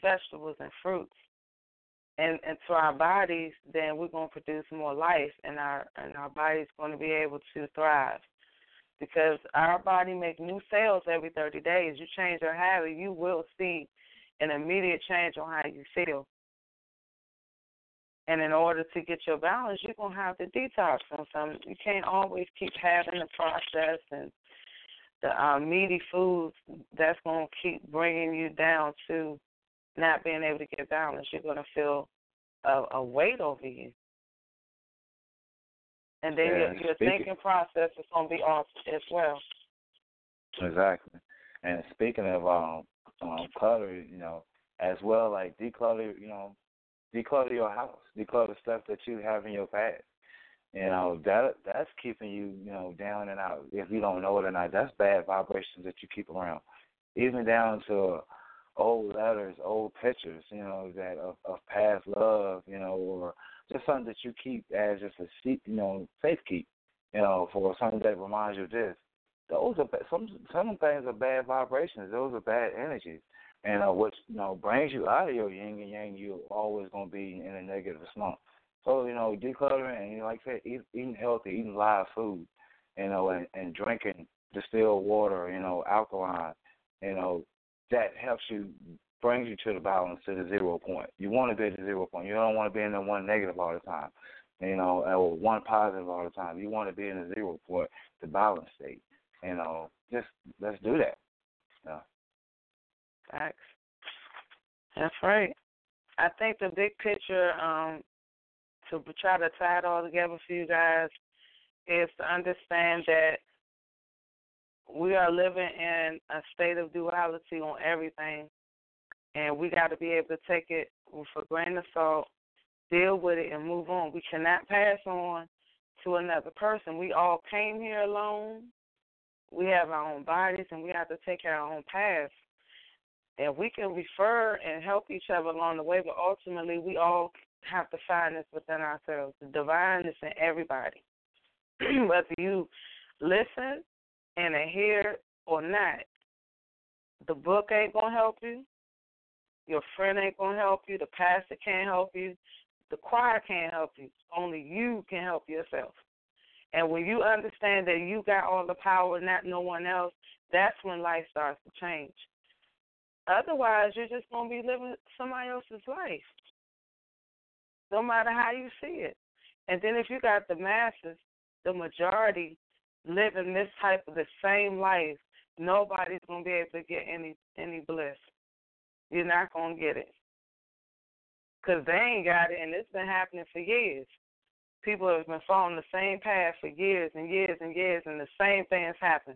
vegetables and fruits, and into our bodies, then we're going to produce more life, and our and our body's going to be able to thrive. Because our body makes new cells every 30 days. You change your habit, you will see an immediate change on how you feel. And in order to get your balance, you're gonna have to detox from some. You can't always keep having the processed and the um, meaty foods. That's gonna keep bringing you down to not being able to get balance. You're gonna feel a, a weight over you, and then Yeah, your, your speaking- thinking process is gonna be off as well. Exactly. And speaking of um, um clutter, you know, as well, like declutter, you know, declutter your house, declutter stuff that you have in your past. You know that that's keeping you, you know, down and out. If you don't know it or not, that's bad vibrations that you keep around. Even down to old letters, old pictures, you know, that of, of past love, you know, or just something that you keep as just a you know, safe keep, you know, for something that reminds you of this. Those are some some things are bad vibrations. Those are bad energies. And uh, what you know brings you out of your yin and yang, you're always going to be in a negative slump. So you know, decluttering and you know, like I said, eat, eating healthy, eating live food, you know, and, and drinking distilled water, you know, alkaline, you know, that helps you brings you to the balance to the zero point. You want to be at the zero point. You don't want to be in the one negative all the time, you know, or one positive all the time. You want to be in the zero point, the balance state. You know, just let's do that. Yeah. Facts. That's right. I think the big picture, um, to try to tie it all together for you guys, is to understand that we are living in a state of duality on everything. and we got to be able to take it with a grain of salt, deal with it, and move on. We cannot pass on to another person. We all came here alone. We have our own bodies, and we have to take our own path. And we can refer and help each other along the way, but ultimately, we all have to find this within ourselves. The divine is in everybody. Whether you listen and adhere or not, the book ain't gonna help you. Your friend ain't gonna help you. The pastor can't help you. The choir can't help you. Only you can help yourself. And when you understand that you got all the power, not no one else, that's when life starts to change. Otherwise, you're just gonna be living somebody else's life, no matter how you see it. And then if you got the masses, the majority living this type of the same life, nobody's gonna be able to get any any bliss. You're not gonna get it because they ain't got it, and it's been happening for years. People have been following the same path for years and years and years, and the same things happen.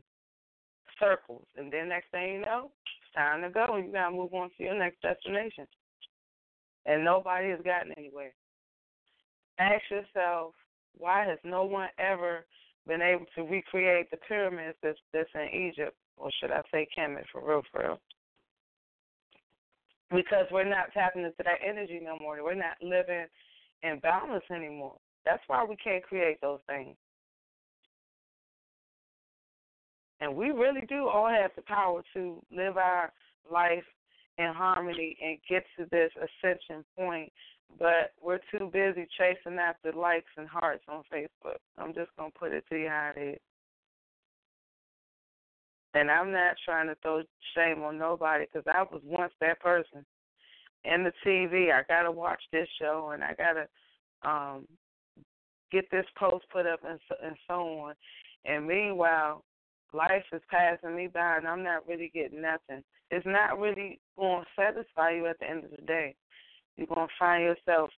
Circles, and then next thing you know, it's time to go, and you gotta move on to your next destination. And nobody has gotten anywhere. Ask yourself, why has no one ever been able to recreate the pyramids that's that's in Egypt, or should I say Kemet for real, for real? Because we're not tapping into that energy no more. We're not living in balance anymore. That's why we can't create those things. And we really do all have the power to live our life in harmony and get to this ascension point but we're too busy chasing after likes and hearts on Facebook. I'm just gonna put it to you how it is. And I'm not trying to throw shame on nobody because I was once that person. In the TV, I gotta watch this show and I gotta um get this post put up and so, and so on. And meanwhile, life is passing me by and I'm not really getting nothing. It's not really going to satisfy you at the end of the day you're going to find yourself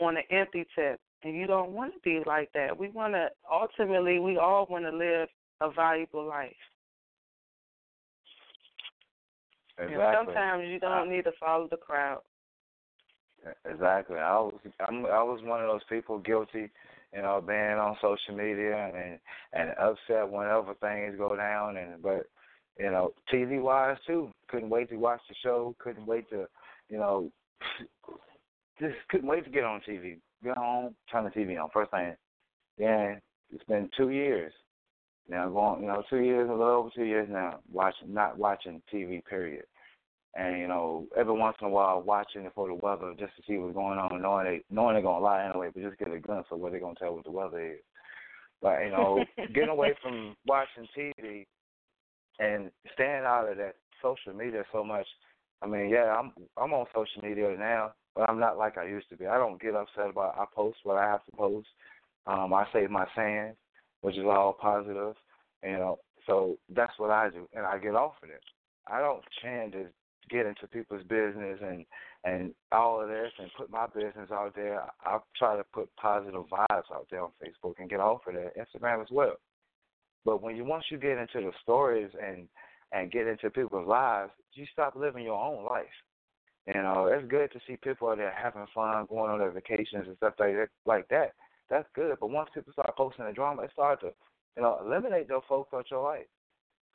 on an empty tip. And you don't want to be like that. We want to, ultimately, we all want to live a valuable life. Exactly. And sometimes you don't need to follow the crowd. Exactly. I was I'm, I was one of those people guilty, you know, being on social media and and upset whenever things go down. And but you know, TV wise too, couldn't wait to watch the show. Couldn't wait to, you know, just couldn't wait to get on TV. Get home, turn the TV on. First thing. Then it's been two years. Now going, you know, two years, a little over two years now, watching, not watching TV. Period. And you know, every once in a while, watching it for the weather just to see what's going on, knowing they knowing they're gonna lie anyway, but just get a glimpse of what they're gonna tell what the weather is. But you know, getting away from watching TV and staying out of that social media so much I mean, yeah, I'm I'm on social media now, but I'm not like I used to be. I don't get upset about. I post what I have to post. Um, I save my sayings, which is all positive. You know, so that's what I do, and I get off of it. I don't tend to get into people's business and and all of this and put my business out there. I try to put positive vibes out there on Facebook and get off of that. Instagram as well. But when you once you get into the stories and and get into people's lives, you stop living your own life. You uh, know, it's good to see people out there having fun, going on their vacations and stuff like that. Like that, that's good. But once people start posting the drama, it starts to, you know, eliminate those folks out your life.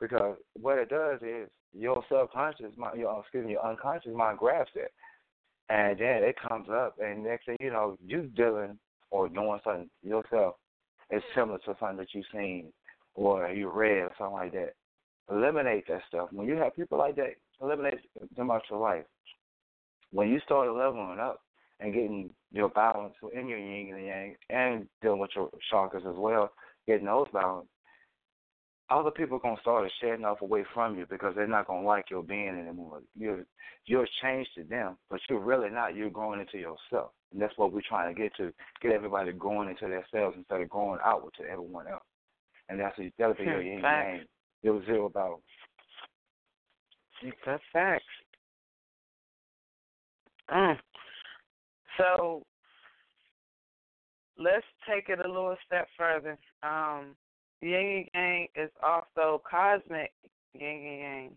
Because what it does is your subconscious mind, your uh, excuse me, your unconscious mind grabs it, and then it comes up, and next thing you know, you dealing or doing something yourself is similar to something that you've seen or you read or something like that. Eliminate that stuff. When you have people like that, eliminate them out your life. When you start leveling up and getting your balance in your yin and yang, and dealing with your chakras as well, getting those balanced, other people are gonna start shedding off away from you because they're not gonna like your being anymore. You're you're changed to them, but you're really not. You're growing into yourself, and that's what we're trying to get to: get everybody growing into themselves instead of going outward to everyone else. And that's that'll be your yin yang zero zero about. That's facts. Mm. So let's take it a little step further. Um, Yin Yang is also cosmic Yin Yang.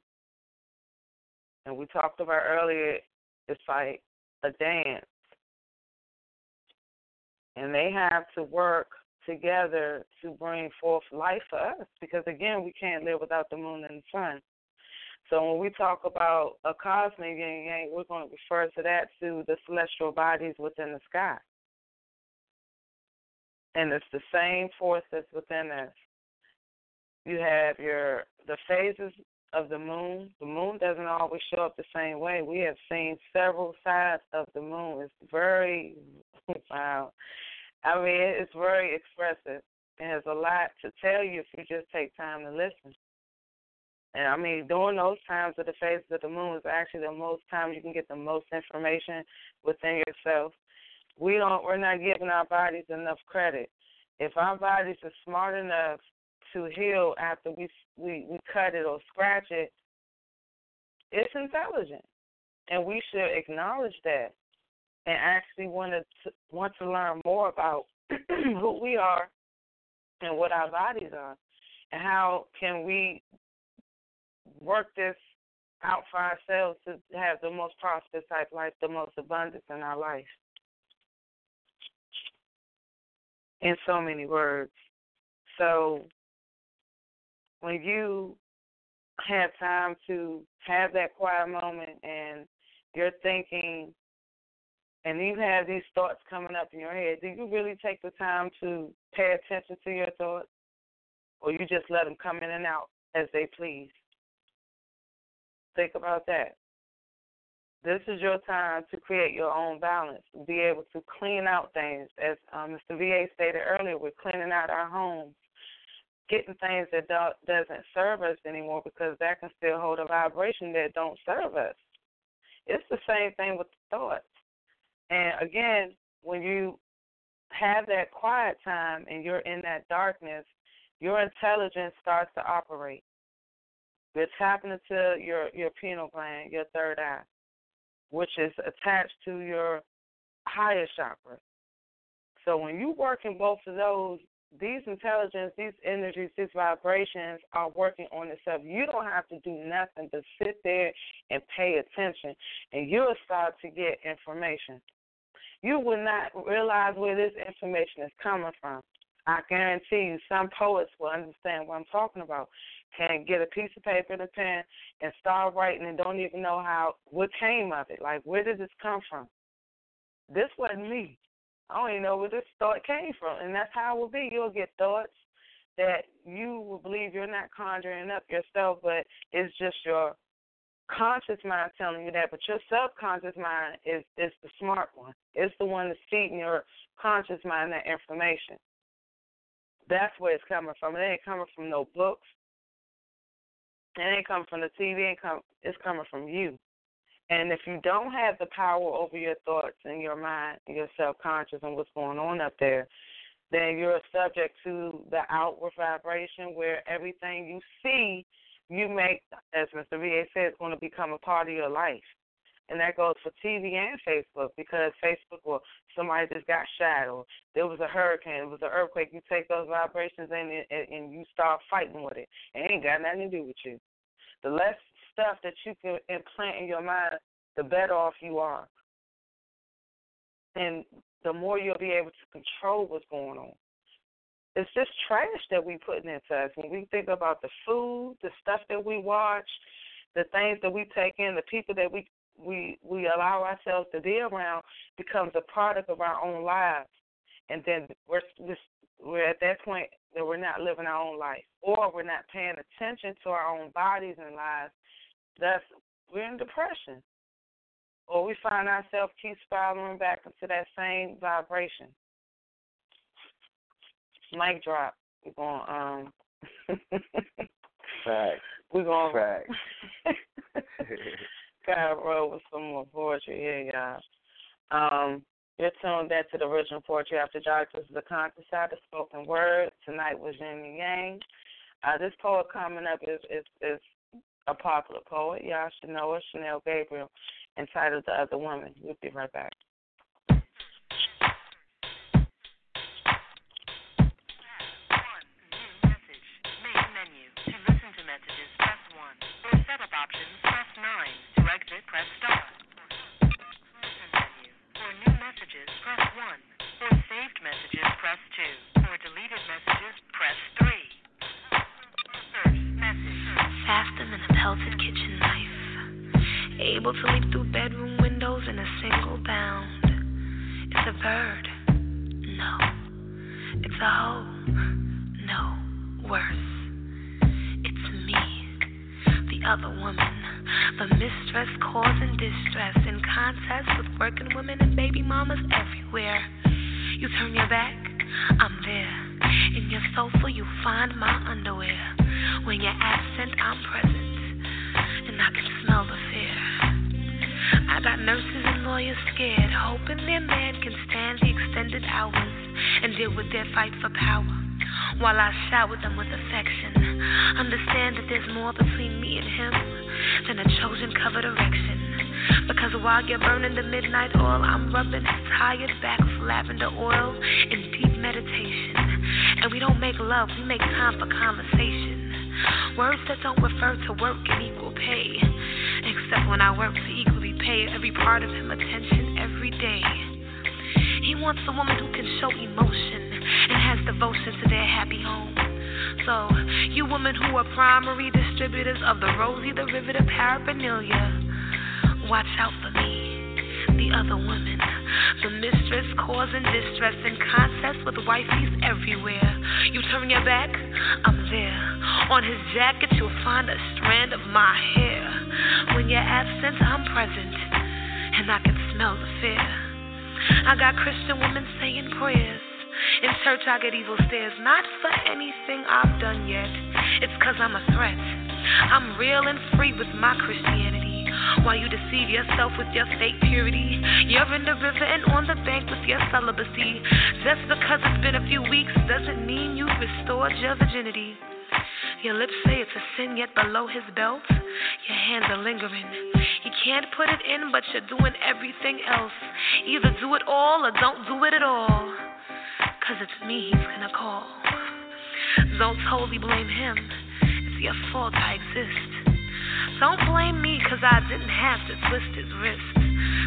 And we talked about earlier, it's like a dance. And they have to work together to bring forth life for us because, again, we can't live without the moon and the sun. So when we talk about a cosmic yin yang, we're going to refer to that to the celestial bodies within the sky. And it's the same force that's within us. You have your the phases of the moon. The moon doesn't always show up the same way. We have seen several sides of the moon. It's very wow. I mean, it's very expressive. It has a lot to tell you if you just take time to listen. And I mean, during those times of the phases of the moon is actually the most time you can get the most information within yourself. We don't we're not giving our bodies enough credit. If our bodies are smart enough to heal after we we, we cut it or scratch it, it's intelligent. And we should acknowledge that and actually want to want to learn more about who we are and what our bodies are and how can we work this out for ourselves to have the most prosperous type life, the most abundance in our life. In so many words. So when you have time to have that quiet moment and you're thinking and you have these thoughts coming up in your head, do you really take the time to pay attention to your thoughts? Or you just let them come in and out as they please? Think about that. This is your time to create your own balance, be able to clean out things. As um, Mr. VA stated earlier, we're cleaning out our homes, getting things that do- doesn't serve us anymore because that can still hold a vibration that don't serve us. It's the same thing with the thoughts. And again, when you have that quiet time and you're in that darkness, your intelligence starts to operate. You're tapping into your your pineal gland, your third eye, which is attached to your higher chakra. So when you work in both of those, these intelligence, these energies, these vibrations are working on itself. You don't have to do nothing but sit there and pay attention, and you'll start to get information. You will not realize where this information is coming from. I guarantee you, some poets will understand what I'm talking about can get a piece of paper and a pen and start writing and don't even know how what came of it. Like where did this come from? This wasn't me. I don't even know where this thought came from. And that's how it will be. You'll get thoughts that you will believe you're not conjuring up yourself, but it's just your conscious mind telling you that, but your subconscious mind is is the smart one. It's the one that's feeding your conscious mind that information. That's where it's coming from. It ain't coming from no books. It ain't coming from the TV. It ain't come, it's coming from you. And if you don't have the power over your thoughts and your mind your subconscious and what's going on up there, then you're subject to the outward vibration where everything you see, you make, as Mr. VA said, going to become a part of your life. And that goes for TV and Facebook because Facebook or somebody just got shot or there was a hurricane, it was an earthquake. You take those vibrations and, and and you start fighting with it. It ain't got nothing to do with you. The less stuff that you can implant in your mind, the better off you are. And the more you'll be able to control what's going on. It's just trash that we putting into us. When we think about the food, the stuff that we watch, the things that we take in, the people that we we we allow ourselves to be around becomes a product of our own lives, and then we're we're at that point that we're not living our own life, or we're not paying attention to our own bodies and lives. Thus, we're in depression, or we find ourselves keep spiraling back into that same vibration. Mic drop. We're going um. Facts. We're going. Facts. God roll with some more poetry here, y'all. Um, you're tuned in to the original Poetry After Dark. This is the conscious side of spoken word. Tonight was Yin and Yang. Uh, this poet coming up is, is is a popular poet. Y'all should know it, Chanel Gabriel, entitled The Other Woman. We'll be right back. Don't totally blame him. It's your fault I exist. Don't blame me, cause I didn't have to twist his wrist.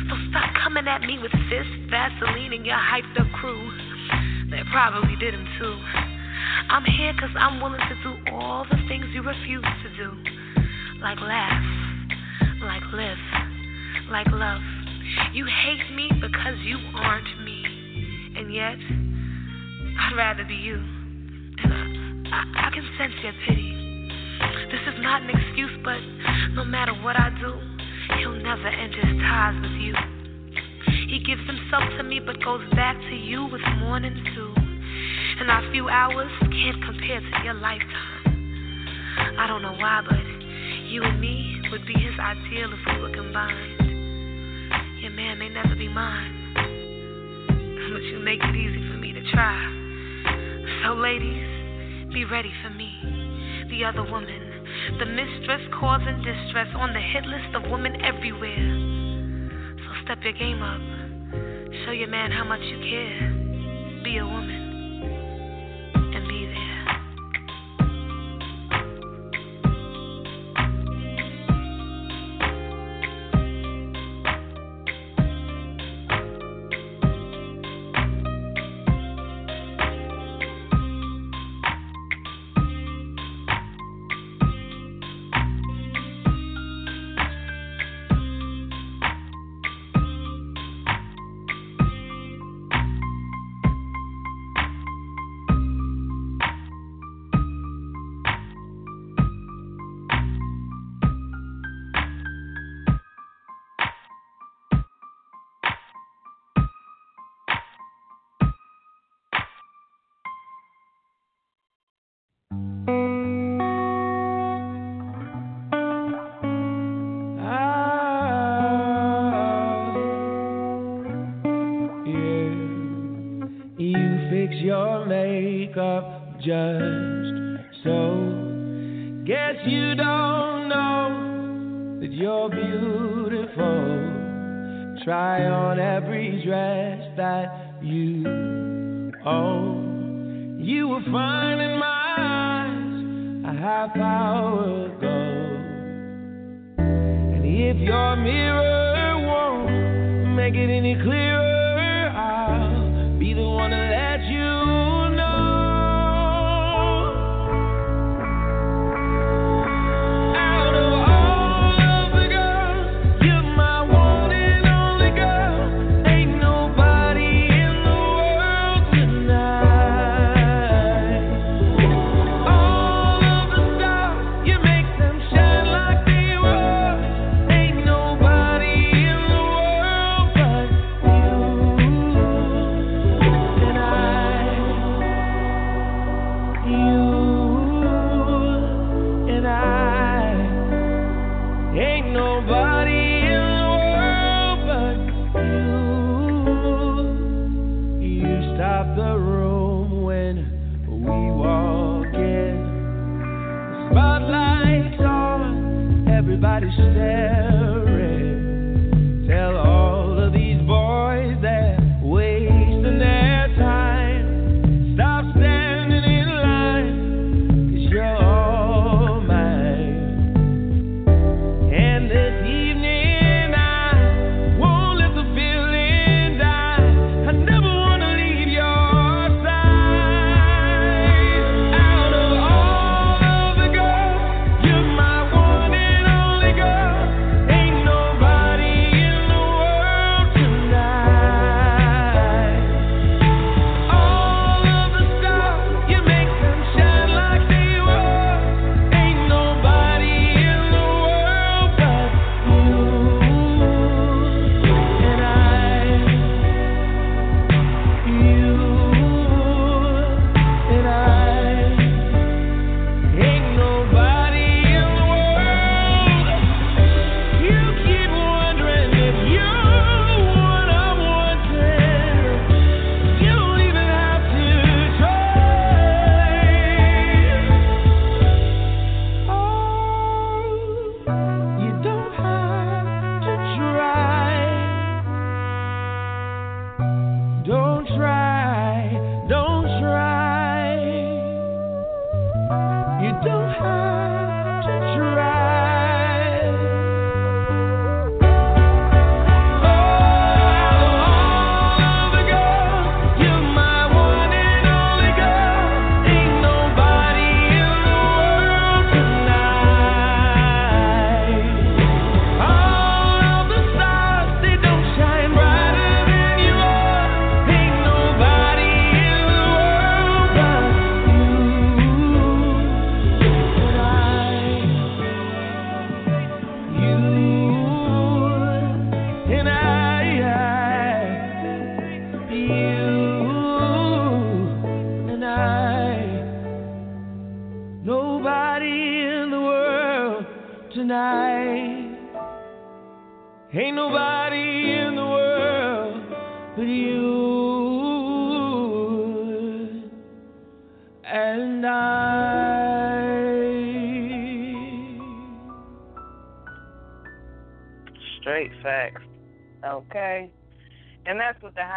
So stop coming at me with fists, Vaseline, and your hyped up crew. They probably did him too. I'm here cause I'm willing to do all the things you refuse to do. Like laugh, like live, like love. You hate me because you aren't me. And yet, I'd rather be you. I, can sense your pity. This is not an excuse, but no matter what I do, he'll never end his ties with you. He gives himself to me, but goes back to you with morning too. And our few hours can't compare to your lifetime. I don't know why, but you and me would be his ideal if we were combined. Your man may never be mine, but you make it easy for me to try. So, ladies. Be ready for me, the other woman, the mistress causing distress on the hit list of women everywhere. So step your game up, show your man how much you care, be a woman.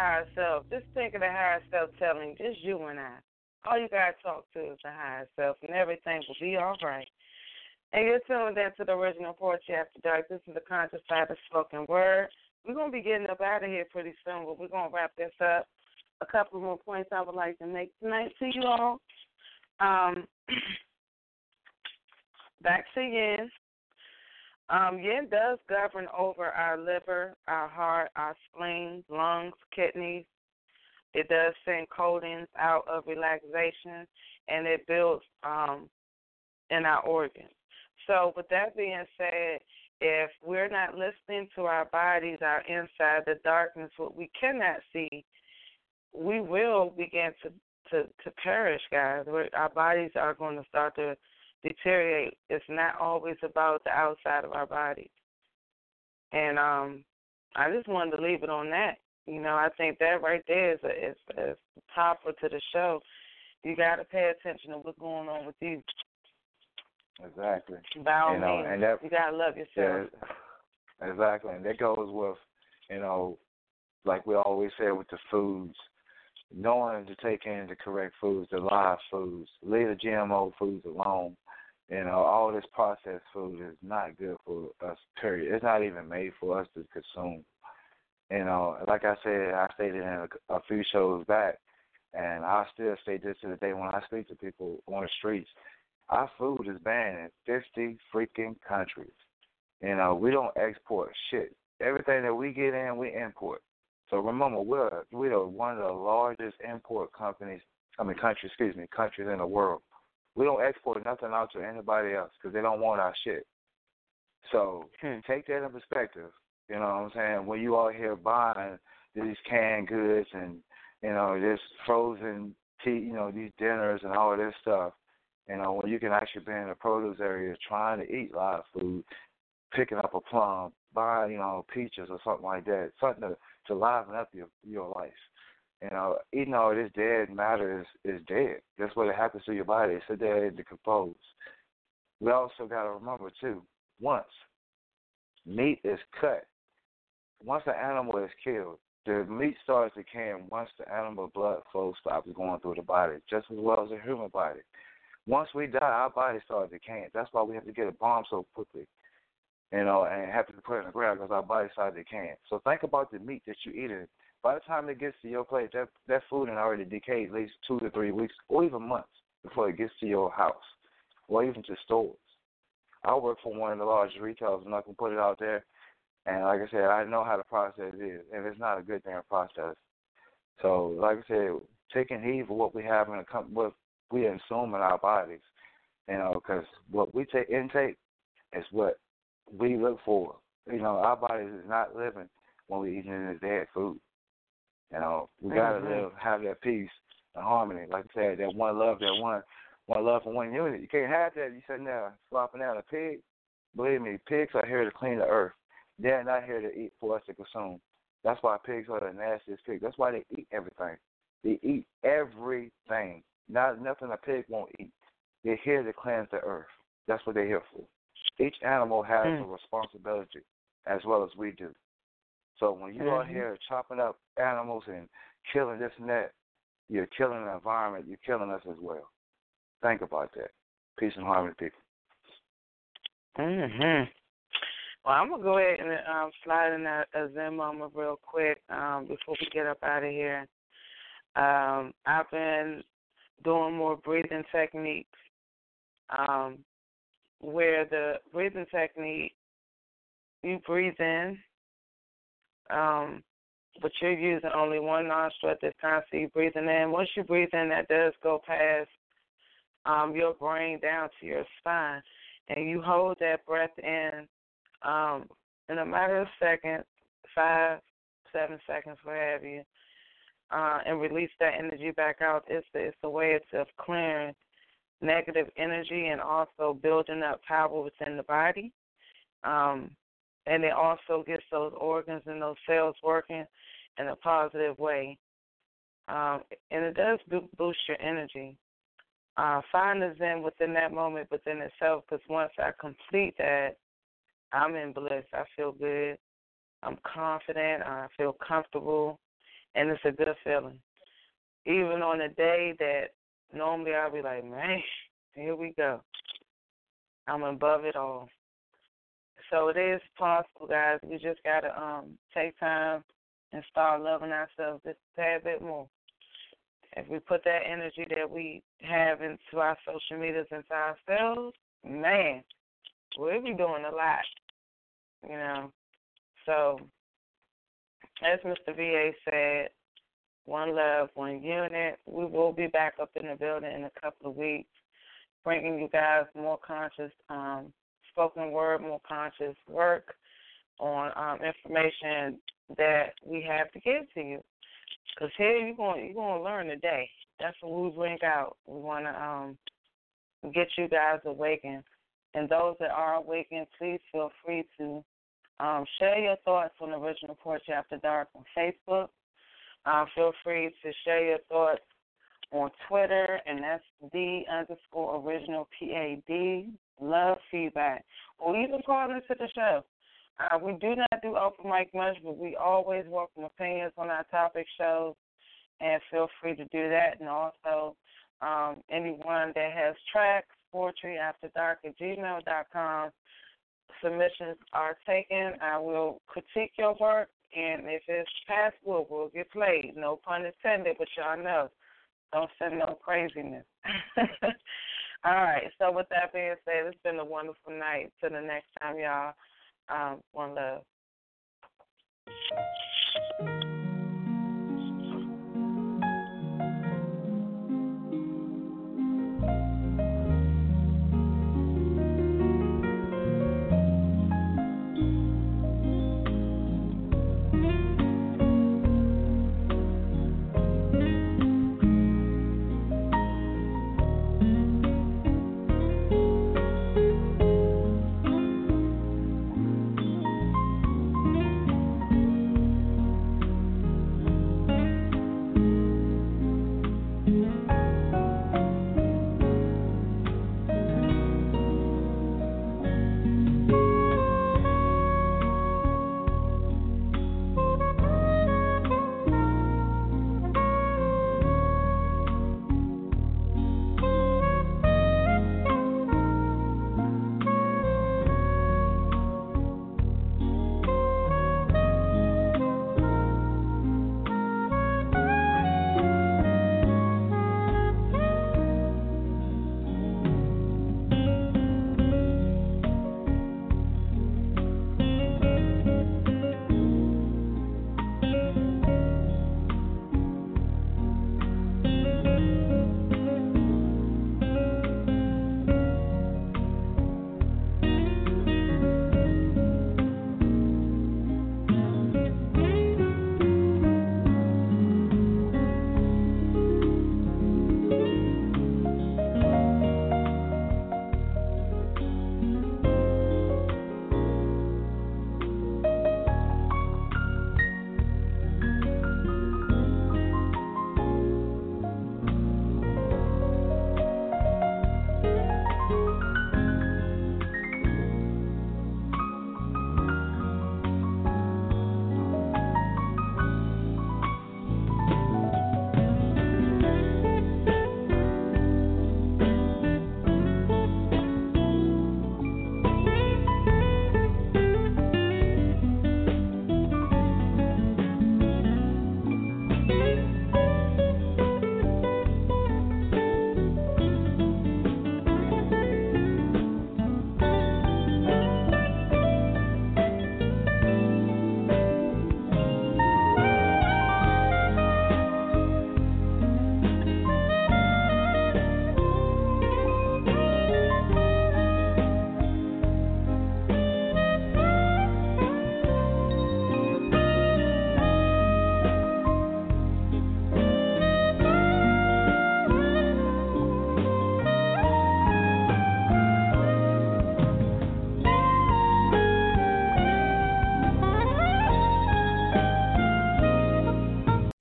Higher self, just think of the higher self telling just you and I. All you gotta talk to is the higher self and everything will be all right. And you're tuned into the original Poetry After Dark. This is the conscious side of spoken word. We're gonna be getting up out of here pretty soon, but we're gonna wrap this up. A couple more points I would like to make tonight to you all. Um, back to yin. Um, yin does govern over our liver, our heart, our spleen, lungs, kidneys. It does send codings out of relaxation, and it builds um, in our organs. So, with that being said, if we're not listening to our bodies, our inside, the darkness, what we cannot see, we will begin to to to perish, guys. We're, our bodies are going to start to deteriorate. It's not always about the outside of our bodies. And um, I just wanted to leave it on that. You know, I think that right there is a, is, is the topper to the show. You got to pay attention to what's going on with you. Exactly. By all you know, means, and that you gotta love yourself. Yeah, exactly, and that goes with, you know, like we always say with the foods, knowing to take in the correct foods, the live foods, leave the GMO foods alone. You know, all this processed food is not good for us. Period. It's not even made for us to consume. You know, like I said, I stated in a, a few shows back, and I still state this to the day when I speak to people on the streets. Our food is banned in 50 freaking countries. You know, we don't export shit. Everything that we get in, we import. So remember, we're we're one of the largest import companies. I mean, countries, excuse me, countries in the world. We don't export nothing out to anybody else because they don't want our shit. So hmm. take that in perspective. You know what I'm saying? When you out here buying these canned goods and you know this frozen tea, you know these dinners and all of this stuff. You know when you can actually be in the produce area trying to eat live food, picking up a plum, buying you know peaches or something like that, something to to liven up your your life. You uh, know, eating all this dead matter is, is dead. That's what happens to your body. It's there and decompose. We also got to remember too. Once meat is cut, once the animal is killed, the meat starts decaying once the animal blood flow stops going through the body, just as well as the human body. Once we die, our body starts decaying. That's why we have to get a bomb so quickly, you know, and have to put it in the ground because our body starts decaying. So think about the meat that you're eating. By the time it gets to your plate, that that food has already decayed at least two to three weeks or even months before it gets to your house or even to stores. I work for one of the largest retailers, and I can put it out there. And like I said, I know how the process is, and it's not a good damn process. So, like I said, taking heed of what we have in the com- what we consume in our bodies, you know, because what we take intake is what we look for. You know, our bodies is not living when we eating this dead food. You know, we gotta Mhm. live, have that peace and harmony. Like I said, that one love, that one, one love and one unit. You can't have that. You sitting there flopping out a pig. Believe me, pigs are here to clean the earth. They're not here to eat for us to consume. That's why pigs are the nastiest pigs. That's why they eat everything. They eat everything. Not nothing a pig won't eat. They're here to cleanse the earth. That's what they're here for. Each animal has Mm. a responsibility as well as we do. So when you are Mhm. here chopping up animals and killing this and that, you're killing the environment, you're killing us as well. Think about that. Peace and harmony, people. Mhm. Well, I'm gonna go ahead and um, slide in a, a Zen moment real quick um, before we get up out of here. Um, I've been doing more breathing techniques, um, where the breathing technique you breathe in, um, but you're using only one nostril at this time, so you're breathing in. Once you breathe in, that does go past um, your brain down to your spine, and you hold that breath in um, in a matter of seconds, five, seven seconds, what have you, uh, and release that energy back out. It's a, it's a way of clearing negative energy and also building up power within the body. Um, and it also gets those organs and those cells working in a positive way. Um, and it does boost your energy. Uh, find the zen within that moment within itself because once I complete that, I'm in bliss. I feel good. I'm confident. I feel comfortable. And it's a good feeling. Even on a day that normally I'll be like, man, here we go. I'm above it all. So it is possible, guys. We just gotta um take time and start loving ourselves just a tad bit more. If we put that energy that we have into our social medias into ourselves, man, we'll be doing a lot. You know. So as Mr. VA said, one love, one unit. We will be back up in the building in a couple of weeks, bringing you guys more conscious um, spoken word, more conscious work on um, information that we have to give to you. Because here you're going you're going to learn today. That's what we bring out. We want to um, get you guys awakened. And those that are awakened, please feel free to um, share your thoughts on Original Poetry After Dark on Facebook. Uh, feel free to share your thoughts on Twitter, and that's the underscore original PAD. Love feedback. Or even call into the show. Uh, we do not do open mic much, but we always welcome opinions on our topic shows, and feel free to do that. And also, um, anyone that has tracks, poetry after dark at gmail.com, submissions are taken. I will critique your work, and if it's passable, we'll get played. No pun intended, but y'all know. Don't send no craziness. All right. So with that being said, it's been a wonderful night. Till the next time, y'all. Um, one love.